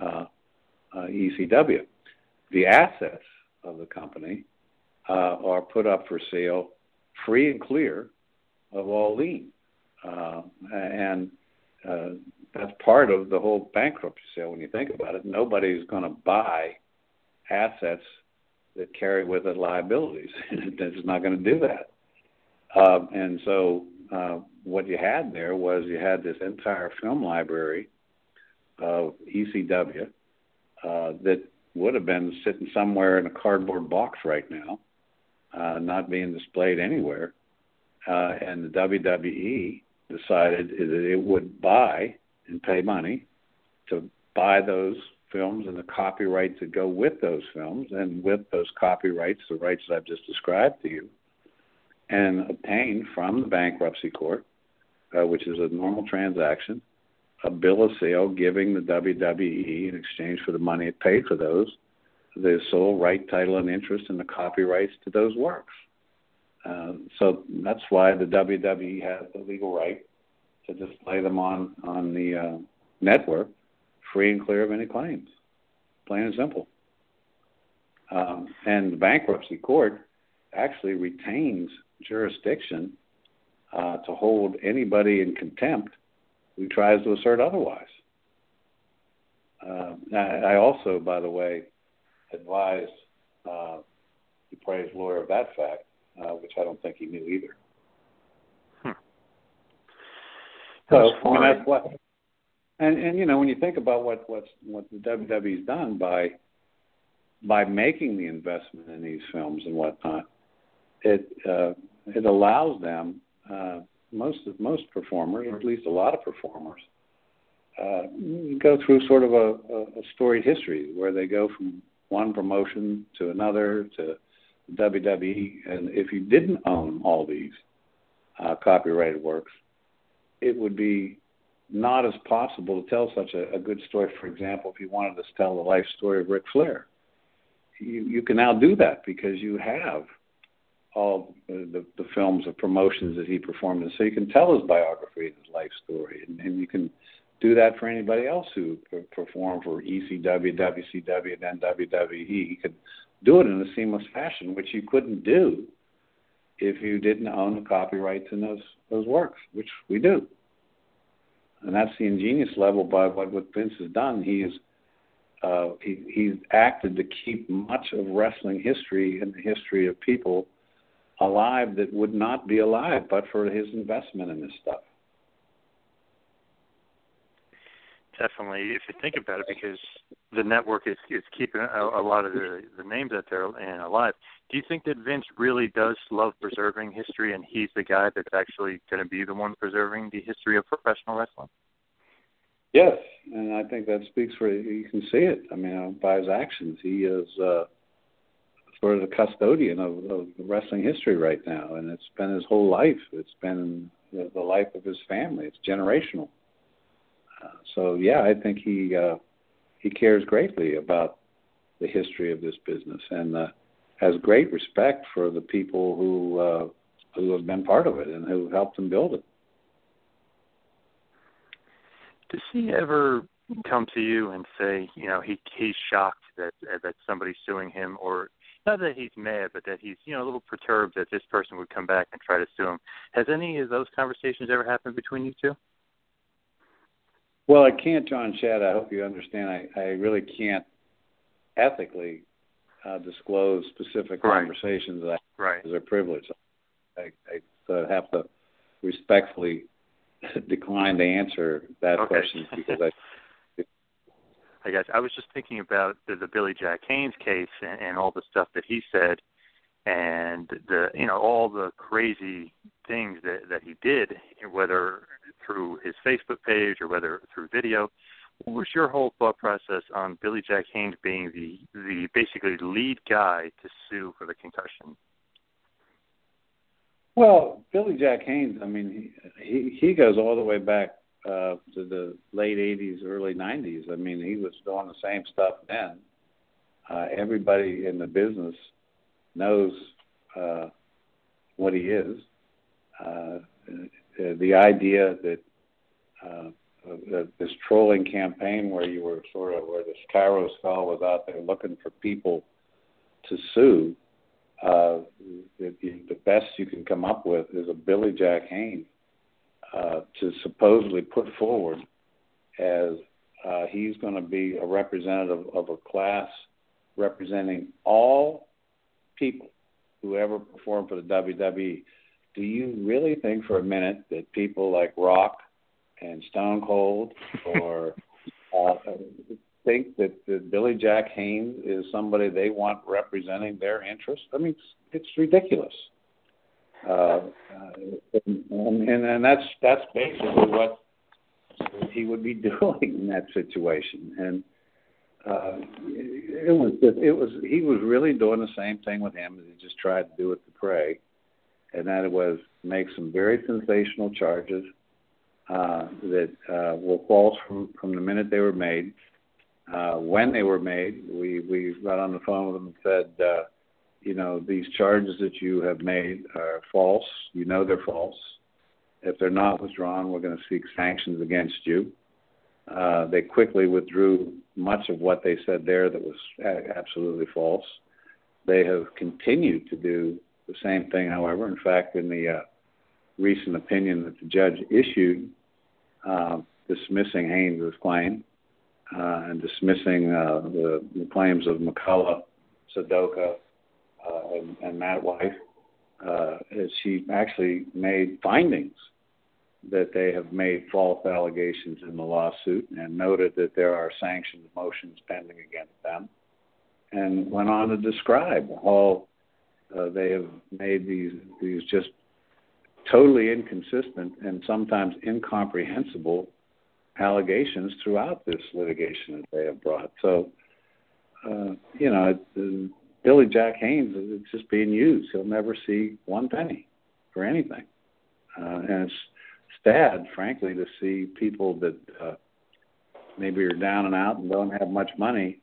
uh, uh, ECW. The assets of the company uh, are put up for sale free and clear of all lien. Uh, and uh, that's part of the whole bankruptcy sale when you think about it. Nobody's going to buy assets that carry with it liabilities. (laughs) it's not going to do that. Um, and so uh, what you had there was you had this entire film library of ECW uh, that would have been sitting somewhere in a cardboard box right now, uh, not being displayed anywhere. Uh, and the WWE decided that it would buy and pay money to buy those films and the copyrights that go with those films, and with those copyrights, the rights that I've just described to you, and obtain from the bankruptcy court, uh, which is a normal transaction, a bill of sale giving the WWE in exchange for the money it paid for those the sole right, title, and interest in the copyrights to those works. Uh, so that's why the WWE has the legal right to display them on on the uh, network, free and clear of any claims, plain and simple. Um, and the bankruptcy court actually retains jurisdiction uh, to hold anybody in contempt who tries to assert otherwise. Uh, I also, by the way, advised uh, the praise lawyer of that fact, uh, which I don't think he knew either. Hmm. So I mean, that's what. And and you know when you think about what what's what the WWE's done by by making the investment in these films and whatnot, it uh, it allows them uh, most most performers, or at least a lot of performers, uh, go through sort of a, a storied history where they go from one promotion to another to WWE, and if you didn't own all these uh, copyrighted works, it would be not as possible to tell such a, a good story. For example, if you wanted to tell the life story of Ric Flair, you, you can now do that because you have all the, the films of promotions that he performed in. So you can tell his biography and his life story, and, and you can do that for anybody else who performed for ECW, WCW, and WWE. You could do it in a seamless fashion, which you couldn't do if you didn't own the copyrights in those those works, which we do. And that's the ingenious level by what, what Vince has done. He's uh, he, he's acted to keep much of wrestling history and the history of people alive that would not be alive but for his investment in this stuff. Definitely, if you think about it, because the network is is keeping a, a lot of the, the names out there and alive. Do you think that Vince really does love preserving history, and he's the guy that's actually going to be the one preserving the history of professional wrestling? Yes, and I think that speaks for you can see it. I mean, uh, by his actions, he is uh, sort of the custodian of, of wrestling history right now, and it's been his whole life. It's been the, the life of his family. It's generational. Uh, so yeah, I think he uh, he cares greatly about the history of this business and uh, has great respect for the people who uh, who have been part of it and who helped him build it. Does he ever come to you and say, you know, he he's shocked that that somebody's suing him, or not that he's mad, but that he's you know a little perturbed that this person would come back and try to sue him? Has any of those conversations ever happened between you two? Well, I can't, John Shad. I hope you understand. I, I really can't ethically uh, disclose specific right. conversations that right. as a privilege. I, I uh, have to respectfully (laughs) decline to answer that okay. question because I. I guess I was just thinking about the, the Billy Jack Haynes case and, and all the stuff that he said, and the you know all the crazy things that that he did, whether through his Facebook page or whether through video. What was your whole thought process on Billy Jack Haynes being the the basically lead guy to sue for the concussion? Well, Billy Jack Haynes, I mean, he he goes all the way back uh, to the late '80s, early '90s. I mean, he was doing the same stuff then. Uh, everybody in the business knows uh, what he is. Uh, the idea that uh, this trolling campaign where you were sort of where this Kyros fellow was out there looking for people to sue uh, the, the best you can come up with is a Billy Jack Haynes uh, to supposedly put forward as uh, he's going to be a representative of a class representing all people who ever performed for the WWE. Do you really think for a minute that people like Rock and Stone Cold or (laughs) uh, think that, that Billy Jack Haynes is somebody they want representing their interests? I mean, it's, it's ridiculous. Uh, and, that's that's basically what he would be (laughs) doing in that situation. And uh, it was it was he was really doing the same thing with him as he just tried to do with the prey, and that it was make some very sensational charges uh, that were false from from the minute they were made when they were made. We we got on the phone with them and said, you know, these charges that you have made are false. You know they're false. If they're not withdrawn, we're going to seek sanctions against you. Uh, they quickly withdrew much of what they said there that was absolutely false. They have continued to do the same thing, however. In fact, in the uh, recent opinion that the judge issued uh, dismissing Haynes' claim, and dismissing uh, the, the claims of McCullough, Sakoda, uh, and, and Matt Wiese. Uh, she actually made findings that they have made false allegations in the lawsuit and noted that there are sanctions motions pending against them, and went on to describe how uh, they have made these these just totally inconsistent and sometimes incomprehensible allegations throughout this litigation that they have brought. So, uh, you know, uh, Billy Jack Haynes is just being used. He'll never see one penny for anything, uh, and it's sad, frankly, to see people that uh, maybe are down and out and don't have much money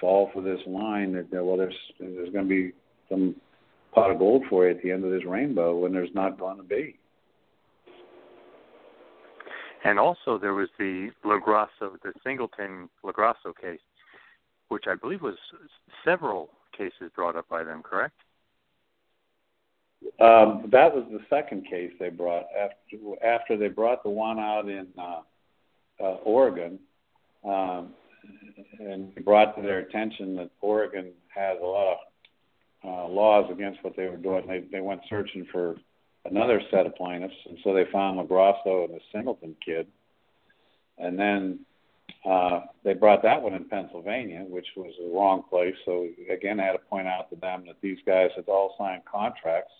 fall for this line that well, there's there's going to be some pot of gold for you at the end of this rainbow when there's not going to be. And also there was the LoGrasso, the Singleton LoGrasso case, which I believe was several cases brought up by them, correct? Um, that was the second case they brought after after they brought the one out in uh, uh, Oregon, um, and brought to their attention that Oregon has a lot of uh, laws against what they were doing. They they went searching for another set of plaintiffs, and so they found LoGrasso and the Singleton kid, and then uh, they brought that one in Pennsylvania, which was the wrong place. So again, I had to point out to them that these guys had all signed contracts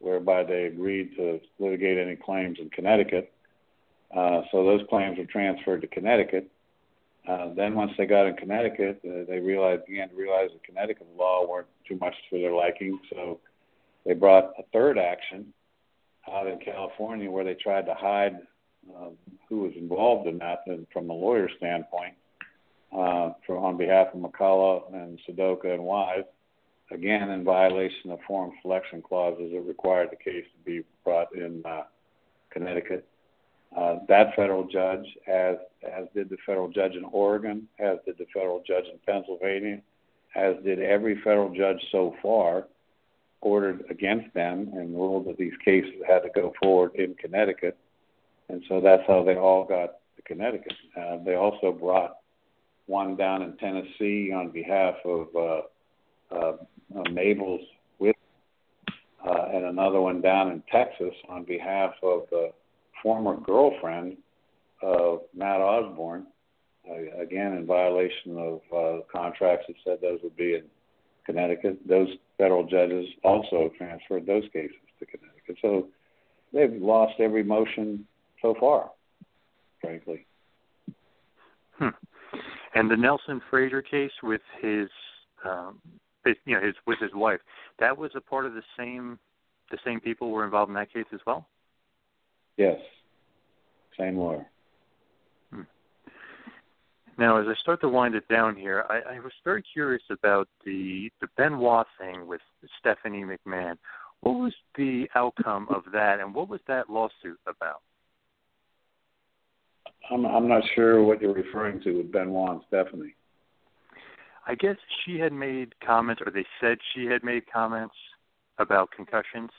whereby they agreed to litigate any claims in Connecticut, Uh, so those claims were transferred to Connecticut. Uh, then once they got in Connecticut, uh, they realized began to realize that Connecticut law weren't too much for their liking, so they brought a third action out in California where they tried to hide uh, who was involved in that and from a lawyer standpoint uh, for on behalf of McCullough and Sakoda and Wiese, again in violation of forum selection clauses that required the case to be brought in uh, Connecticut. Uh, that federal judge, as as did the federal judge in Oregon, as did the federal judge in Pennsylvania, as did every federal judge so far, ordered against them and ruled that these cases had to go forward in Connecticut. And so that's how they all got to Connecticut. Uh, they also brought one down in Tennessee on behalf of uh, uh, Mabel's with, uh, and another one down in Texas on behalf of the former girlfriend of Matt Osborne, uh, again in violation of uh, contracts that said those would be in Connecticut. Those federal judges also transferred those cases to Connecticut. So they've lost every motion so far, frankly. Hmm. And the Nelson Frazier case with his, um, his, you know, his with his wife, that was a part of the same. The same people were involved in that case as well. Yes, same lawyer. Hmm. Now, as I start to wind it down here, I, I was very curious about the the Benoit thing with Stephanie McMahon. What was the outcome of that, and what was that lawsuit about? I'm I'm not sure what you're referring to with Benoit and Stephanie. I guess she had made comments, or they said she had made comments about concussions,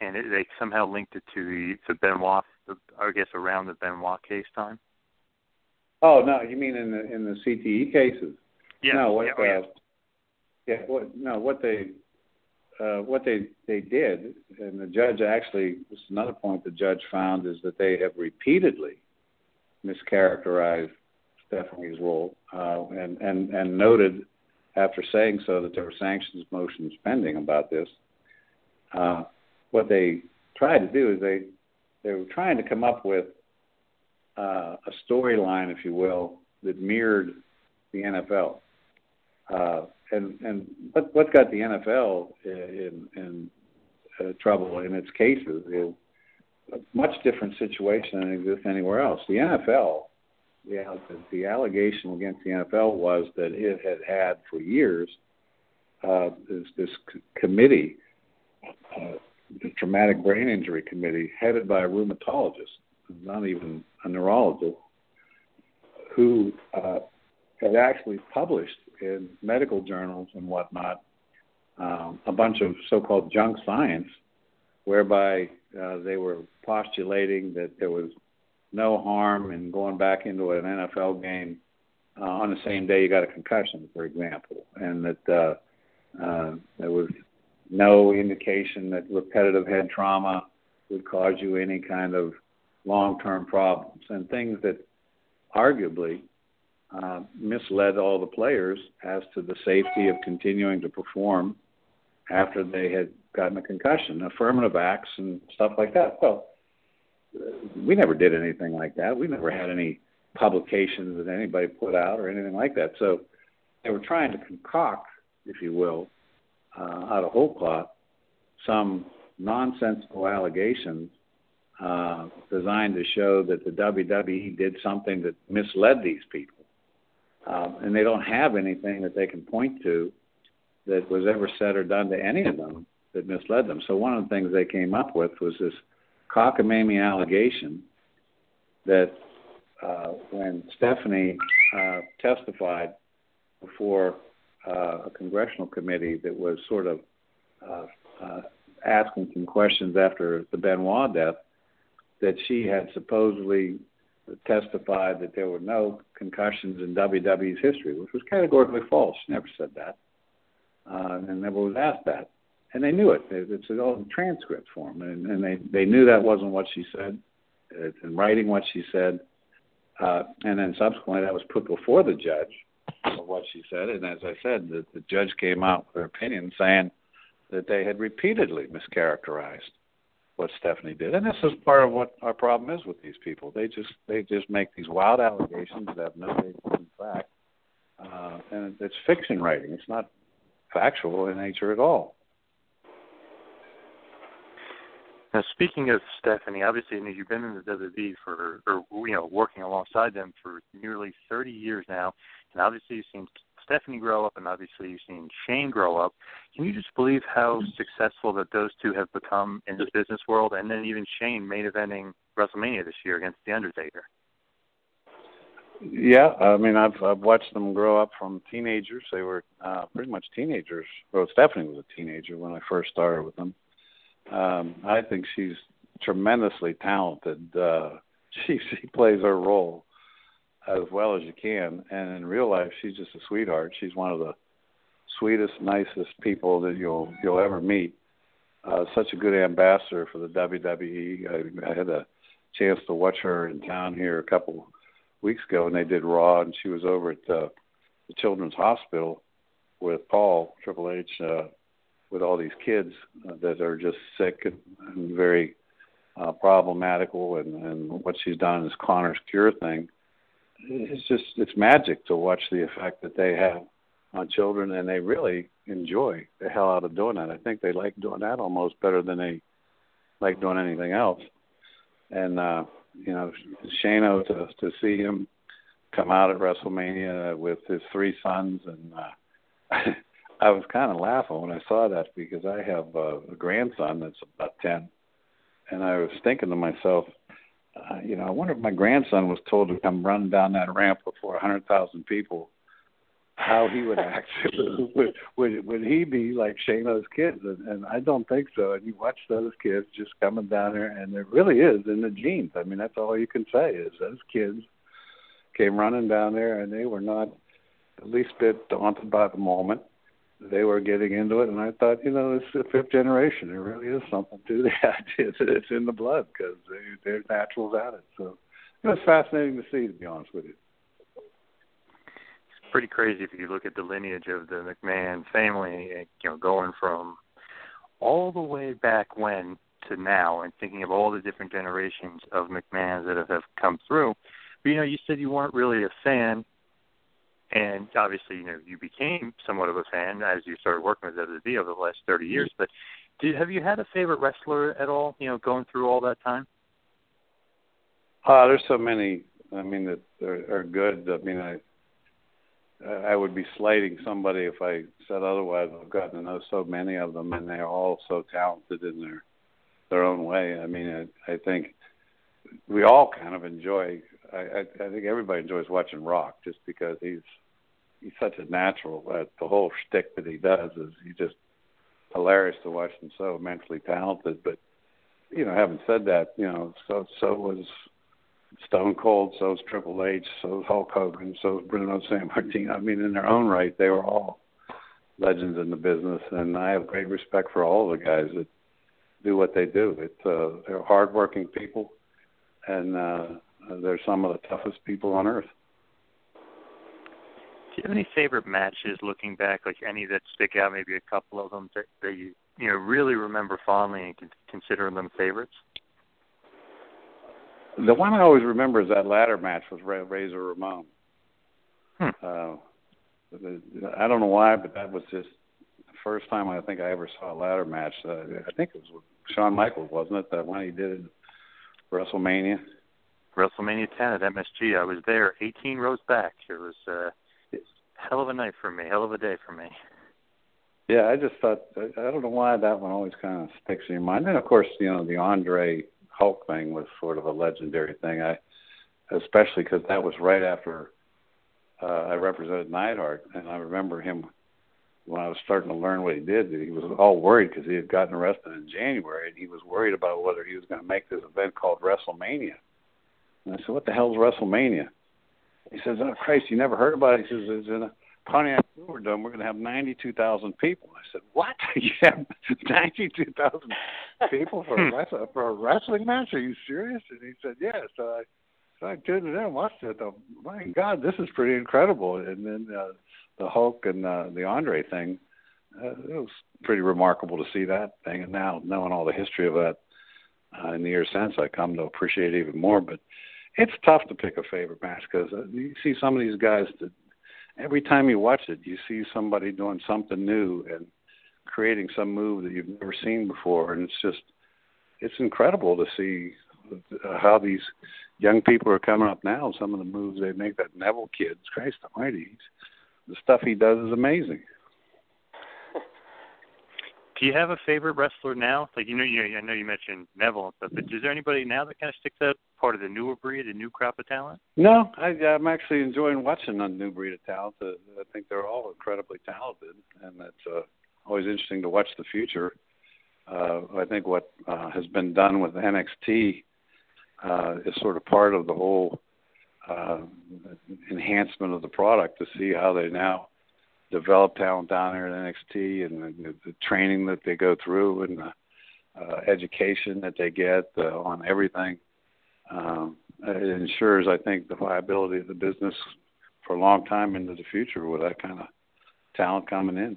and it, they somehow linked it to the to Benoit. The, I guess around the Benoit case time. Oh no, you mean in the in the CTE cases? Yeah. No, what yeah, oh, yeah. Uh, yeah, what no, what they uh, what they they did, and the judge actually this is another point the judge found is that they have repeatedly mischaracterized Stephanie's role, uh, and and and noted after saying so that there were sanctions motions pending about this. Uh, what they tried to do is they they were trying to come up with uh, a storyline, if you will, that mirrored the NFL. Uh, and and what what got the NFL in in uh, trouble in its cases is a much different situation than exists anywhere else. The NFL, the the allegation against the NFL was that it had had for years uh, this this committee, uh, the traumatic brain injury committee, headed by a rheumatologist, not even a neurologist, who uh, had actually published in medical journals and whatnot um, a bunch of so-called junk science, whereby uh, they were postulating that there was no harm in going back into an NFL game uh, on the same day you got a concussion, for example, and that uh, uh, there was no indication that repetitive head trauma would cause you any kind of long-term problems, and things that arguably uh, misled all the players as to the safety of continuing to perform after they had gotten a concussion, affirmative acts and stuff like that. Well, we never did anything like that. We never had any publications that anybody put out or anything like that. So they were trying to concoct, if you will, uh, out of whole cloth, some nonsensical allegations uh, designed to show that the WWE did something that misled these people. Um, and they don't have anything that they can point to that was ever said or done to any of them that misled them. So one of the things they came up with was this cockamamie allegation that uh, when Stephanie uh, testified before uh, a congressional committee that was sort of uh, uh, asking some questions after the Benoit death, that she had supposedly testified that there were no concussions in WWE's history, which was categorically false. She never said that, uh, and never was asked that. And they knew it. It's all in transcript form, and, and they they knew that wasn't what she said. It's in writing what she said, uh, and then subsequently that was put before the judge of what she said. And as I said, the, the judge came out with her opinion saying that they had repeatedly mischaracterized what Stephanie did, and this is part of what our problem is with these people. They just they just make these wild allegations that have no basis in fact, uh, and it's fiction writing. It's not factual in nature at all. Now, speaking of Stephanie, obviously, you know, you've been in the WWE for, or you know, working alongside them for nearly 30 years now, and obviously you've seen Stephanie grow up, and obviously you've seen Shane grow up. Can you just believe how successful that those two have become in the business world, and then even Shane main eventing WrestleMania this year against The Undertaker? Yeah, I mean, I've I've watched them grow up from teenagers. They were uh, pretty much teenagers. Well, Stephanie was a teenager when I first started with them. Um, I think she's tremendously talented. Uh, (laughs) she she plays her role as well as you can, and in real life, she's just a sweetheart. She's one of the sweetest, nicest people that you'll you'll ever meet. Uh, such a good ambassador for the WWE. I, I had a chance to watch her in town here a couple weeks ago, and they did Raw, and she was over at uh, the Children's Hospital with Paul Triple H uh, with all these kids uh, that are just sick and, and very uh, problematical, and, and what she's done is Connor's Cure thing. It's just it's magic to watch the effect that they have on children, and they really enjoy the hell out of doing that. I think they like doing that almost better than they like doing anything else. And uh, you know, Shano to to see him come out at WrestleMania with his three sons, and uh, (laughs) I was kind of laughing when I saw that because I have a, a grandson that's about ten, and I was thinking to myself, uh, you know, I wonder if my grandson was told to come run down that ramp before a hundred thousand people, how he would act. (laughs) would, would would he be like Shayna's kids? And, and I don't think so. And you watch those kids just coming down there, and it really is in the genes. I mean, that's all you can say is those kids came running down there, and they were not the least bit daunted by the moment they were getting into it, and I thought, you know, it's the fifth generation. There really is something to (laughs) that. It's, it's in the blood because they, they're naturals at it. So it was fascinating to see, to be honest with you. Pretty crazy if you look at the lineage of the McMahon family, you know, going from all the way back when to now, and thinking of all the different generations of McMahons that have, have come through. But you know, you said you weren't really a fan and obviously, you know, you became somewhat of a fan as you started working with WWE over the last 30 years. But did, have you had a favorite wrestler at all? You know, going through all that time. Uh, there's so many. I mean, that are, are good. I mean, I I would be slighting somebody if I said otherwise. I've gotten to know so many of them, and they're all so talented in their their own way. I mean, I, I think we all kind of enjoy. I, I, I think everybody enjoys watching Rock just because he's he's such a natural. Uh, the whole shtick that he does is he's just hilarious to watch and so immensely talented. But you know, having said that, you know, so so was Stone Cold, so was Triple H, so was Hulk Hogan, so was Bruno Sammartino. I mean, in their own right, they were all legends in the business, and I have great respect for all the guys that do what they do. It's uh, they're hardworking people, and uh, they're some of the toughest people on earth. Do you have any favorite matches looking back, like any that stick out? Maybe a couple of them that, that you you know really remember fondly and consider them favorites. The one I always remember is that ladder match with Razor Ramon. Hmm. Uh, I don't know why, but that was just the first time I think I ever saw a ladder match. Uh, I think it was with Shawn Michaels, wasn't it? That one he did in WrestleMania. WrestleMania 10 at MSG. I was there, 18 rows back. It was uh, hell of a night for me, hell of a day for me. Yeah, I just thought I, I don't know why that one always kind of sticks in your mind. And of course, you know, the Andre Hulk thing was sort of a legendary thing. I especially because that was right after uh, I represented Neidhart, and I remember him when I was starting to learn what he did. He was all worried because he had gotten arrested in January, and he was worried about whether he was going to make this event called WrestleMania. And I said, "What the hell's WrestleMania?" He says, "Oh Christ, you never heard about it?" He says, "It's in a Pontiac Silverdome. We're done, we're going to have ninety-two thousand people." I said, "What? (laughs) you have ninety-two thousand people for a Hmm. wrestling for a wrestling match? Are you serious?" And he said, "Yeah." So I so I tuned it in and watched it. Oh, my God, this is pretty incredible. And then uh, the Hulk and uh, the Andre thing, uh, it was pretty remarkable to see that thing. And now knowing all the history of that uh, in the years since, I come to appreciate it even more. But it's tough to pick a favorite match because uh, you see some of these guys that every time you watch it, you see somebody doing something new and creating some move that you've never seen before, and it's just it's incredible to see uh, how these young people are coming up now. Some of the moves they make. That Neville kid, Christ Almighty, the stuff he does is amazing. (laughs) Do you have a favorite wrestler now? Like you know, you I know you mentioned Neville and but is there anybody now that kind of sticks out, part of the newer breed, the new crop of talent? No, I, I'm actually enjoying watching a new breed of talent. Uh, I think they're all incredibly talented, and it's uh, always interesting to watch the future. Uh, I think what uh, has been done with NXT uh, is sort of part of the whole uh, enhancement of the product to see how they now develop talent down there at NXT and the, the training that they go through and the uh, education that they get uh, on everything. Um, it ensures, I think, the viability of the business for a long time into the future with that kind of talent coming in.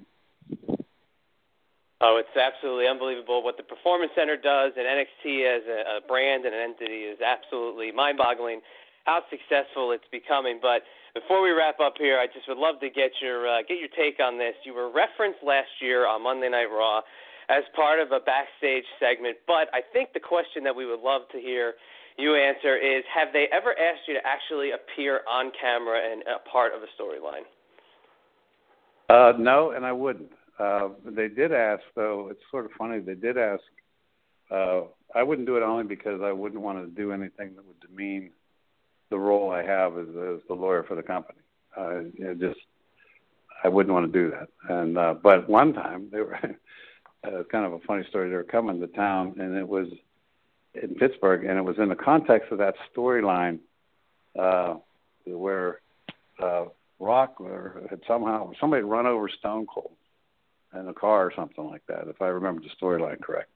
Oh, it's absolutely unbelievable what the Performance Center does, and NXT as a, a brand and an entity is absolutely mind-boggling. How successful it's becoming, but before we wrap up here, I just would love to get your uh, get your take on this. You were referenced last year on Monday Night Raw as part of a backstage segment, but I think the question that we would love to hear you answer is: Have they ever asked you to actually appear on camera and a part of a storyline? Uh, no, and I wouldn't. Uh, they did ask, though. It's sort of funny. They did ask. Uh, I wouldn't do it only because I wouldn't want to do anything that would demean the role I have as, as the lawyer for the company. Uh, just I wouldn't want to do that. And uh, but one time they were (laughs) uh, kind of a funny story. They were coming to town, and it was in Pittsburgh, and it was in the context of that storyline uh, where uh, Rock had somehow somebody run over Stone Cold in a car or something like that, if I remember the storyline correct.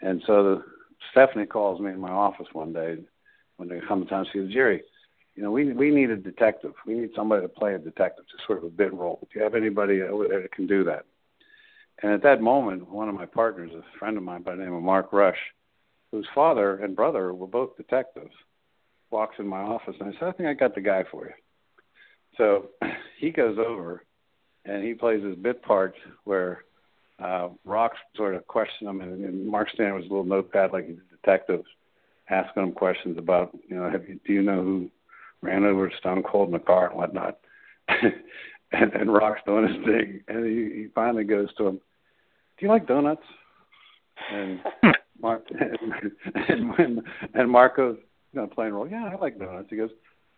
And so the, Stephanie calls me in my office one day when they come to town. She goes, Jerry, you know, we we need a detective. We need somebody to play a detective, just sort of a bit role. Do you have anybody over there that can do that? And at that moment, one of my partners, a friend of mine by the name of Mark Rush, whose father and brother were both detectives, walks in my office and I said, I think I got the guy for you. So (clears throat) he goes over and he plays his bit part where uh, Rock sort of questioned him, and, and Mark Stanton was a little notepad like he's a detective, asking him questions about, you know, have you, do you know who ran over Stone Cold in the car and whatnot? (laughs) and, and Rock's doing his thing, and he, he finally goes to him, "Do you like donuts?" And (laughs) Mark (laughs) and, and and Marco's you know playing role, yeah, I like donuts. He goes,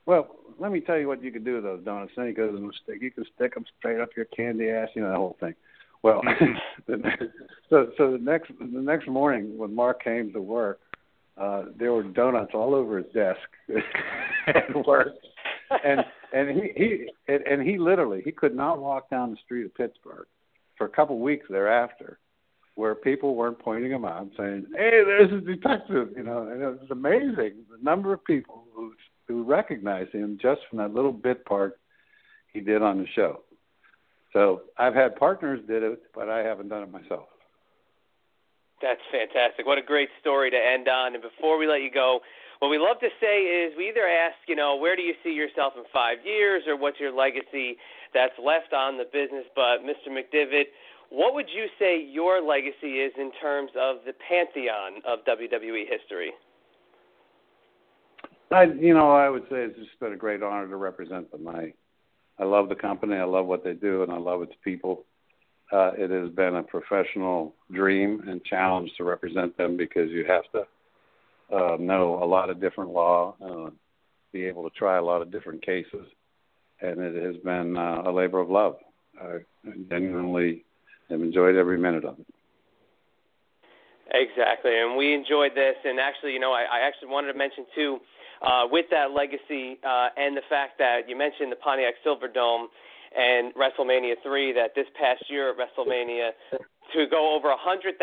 well, let me tell you what you can do with those donuts. Then he goes and stick. You can stick them straight up your candy ass. You know the whole thing. Well, (laughs) so so the next the next morning when Mark came to work, uh, there were donuts all over his desk (laughs) at work, and and he he and, and he literally he could not walk down the street of Pittsburgh for a couple of weeks thereafter, where people weren't pointing him out saying, "Hey, there's a detective," you know, and it was amazing the number of people who who recognized him just from that little bit part he did on the show. So I've had partners did it, but I haven't done it myself. That's fantastic. What a great story to end on. And before we let you go, what we love to say is we either ask, you know, where do you see yourself in five years or what's your legacy that's left on the business? But Mr. McDevitt, what would you say your legacy is in terms of the pantheon of WWE history? I, you know, I would say it's just been a great honor to represent them. I, I love the company. I love what they do, and I love its people. Uh, it has been a professional dream and challenge to represent them because you have to uh, know a lot of different law, uh, be able to try a lot of different cases, and it has been uh, a labor of love. I genuinely have enjoyed every minute of it. Exactly, and we enjoyed this. And actually, you know, I, I actually wanted to mention too uh, with that legacy uh, and the fact that you mentioned the Pontiac Silverdome and WrestleMania 3, that this past year at WrestleMania, to go over a 100,000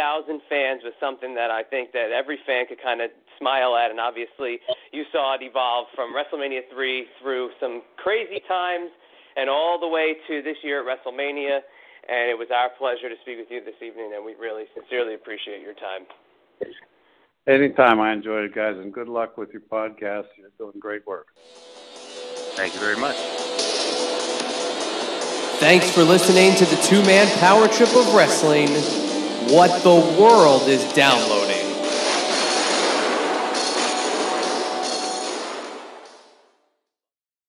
fans was something that I think that every fan could kind of smile at. And obviously, you saw it evolve from WrestleMania 3 through some crazy times and all the way to this year at WrestleMania. And it was our pleasure to speak with you this evening, and we really sincerely appreciate your time. Anytime. I enjoyed it, guys, and good luck with your podcast. You're doing great work. Thank you very much. Thanks for listening to the two man power trip of wrestling. What the world is downloading.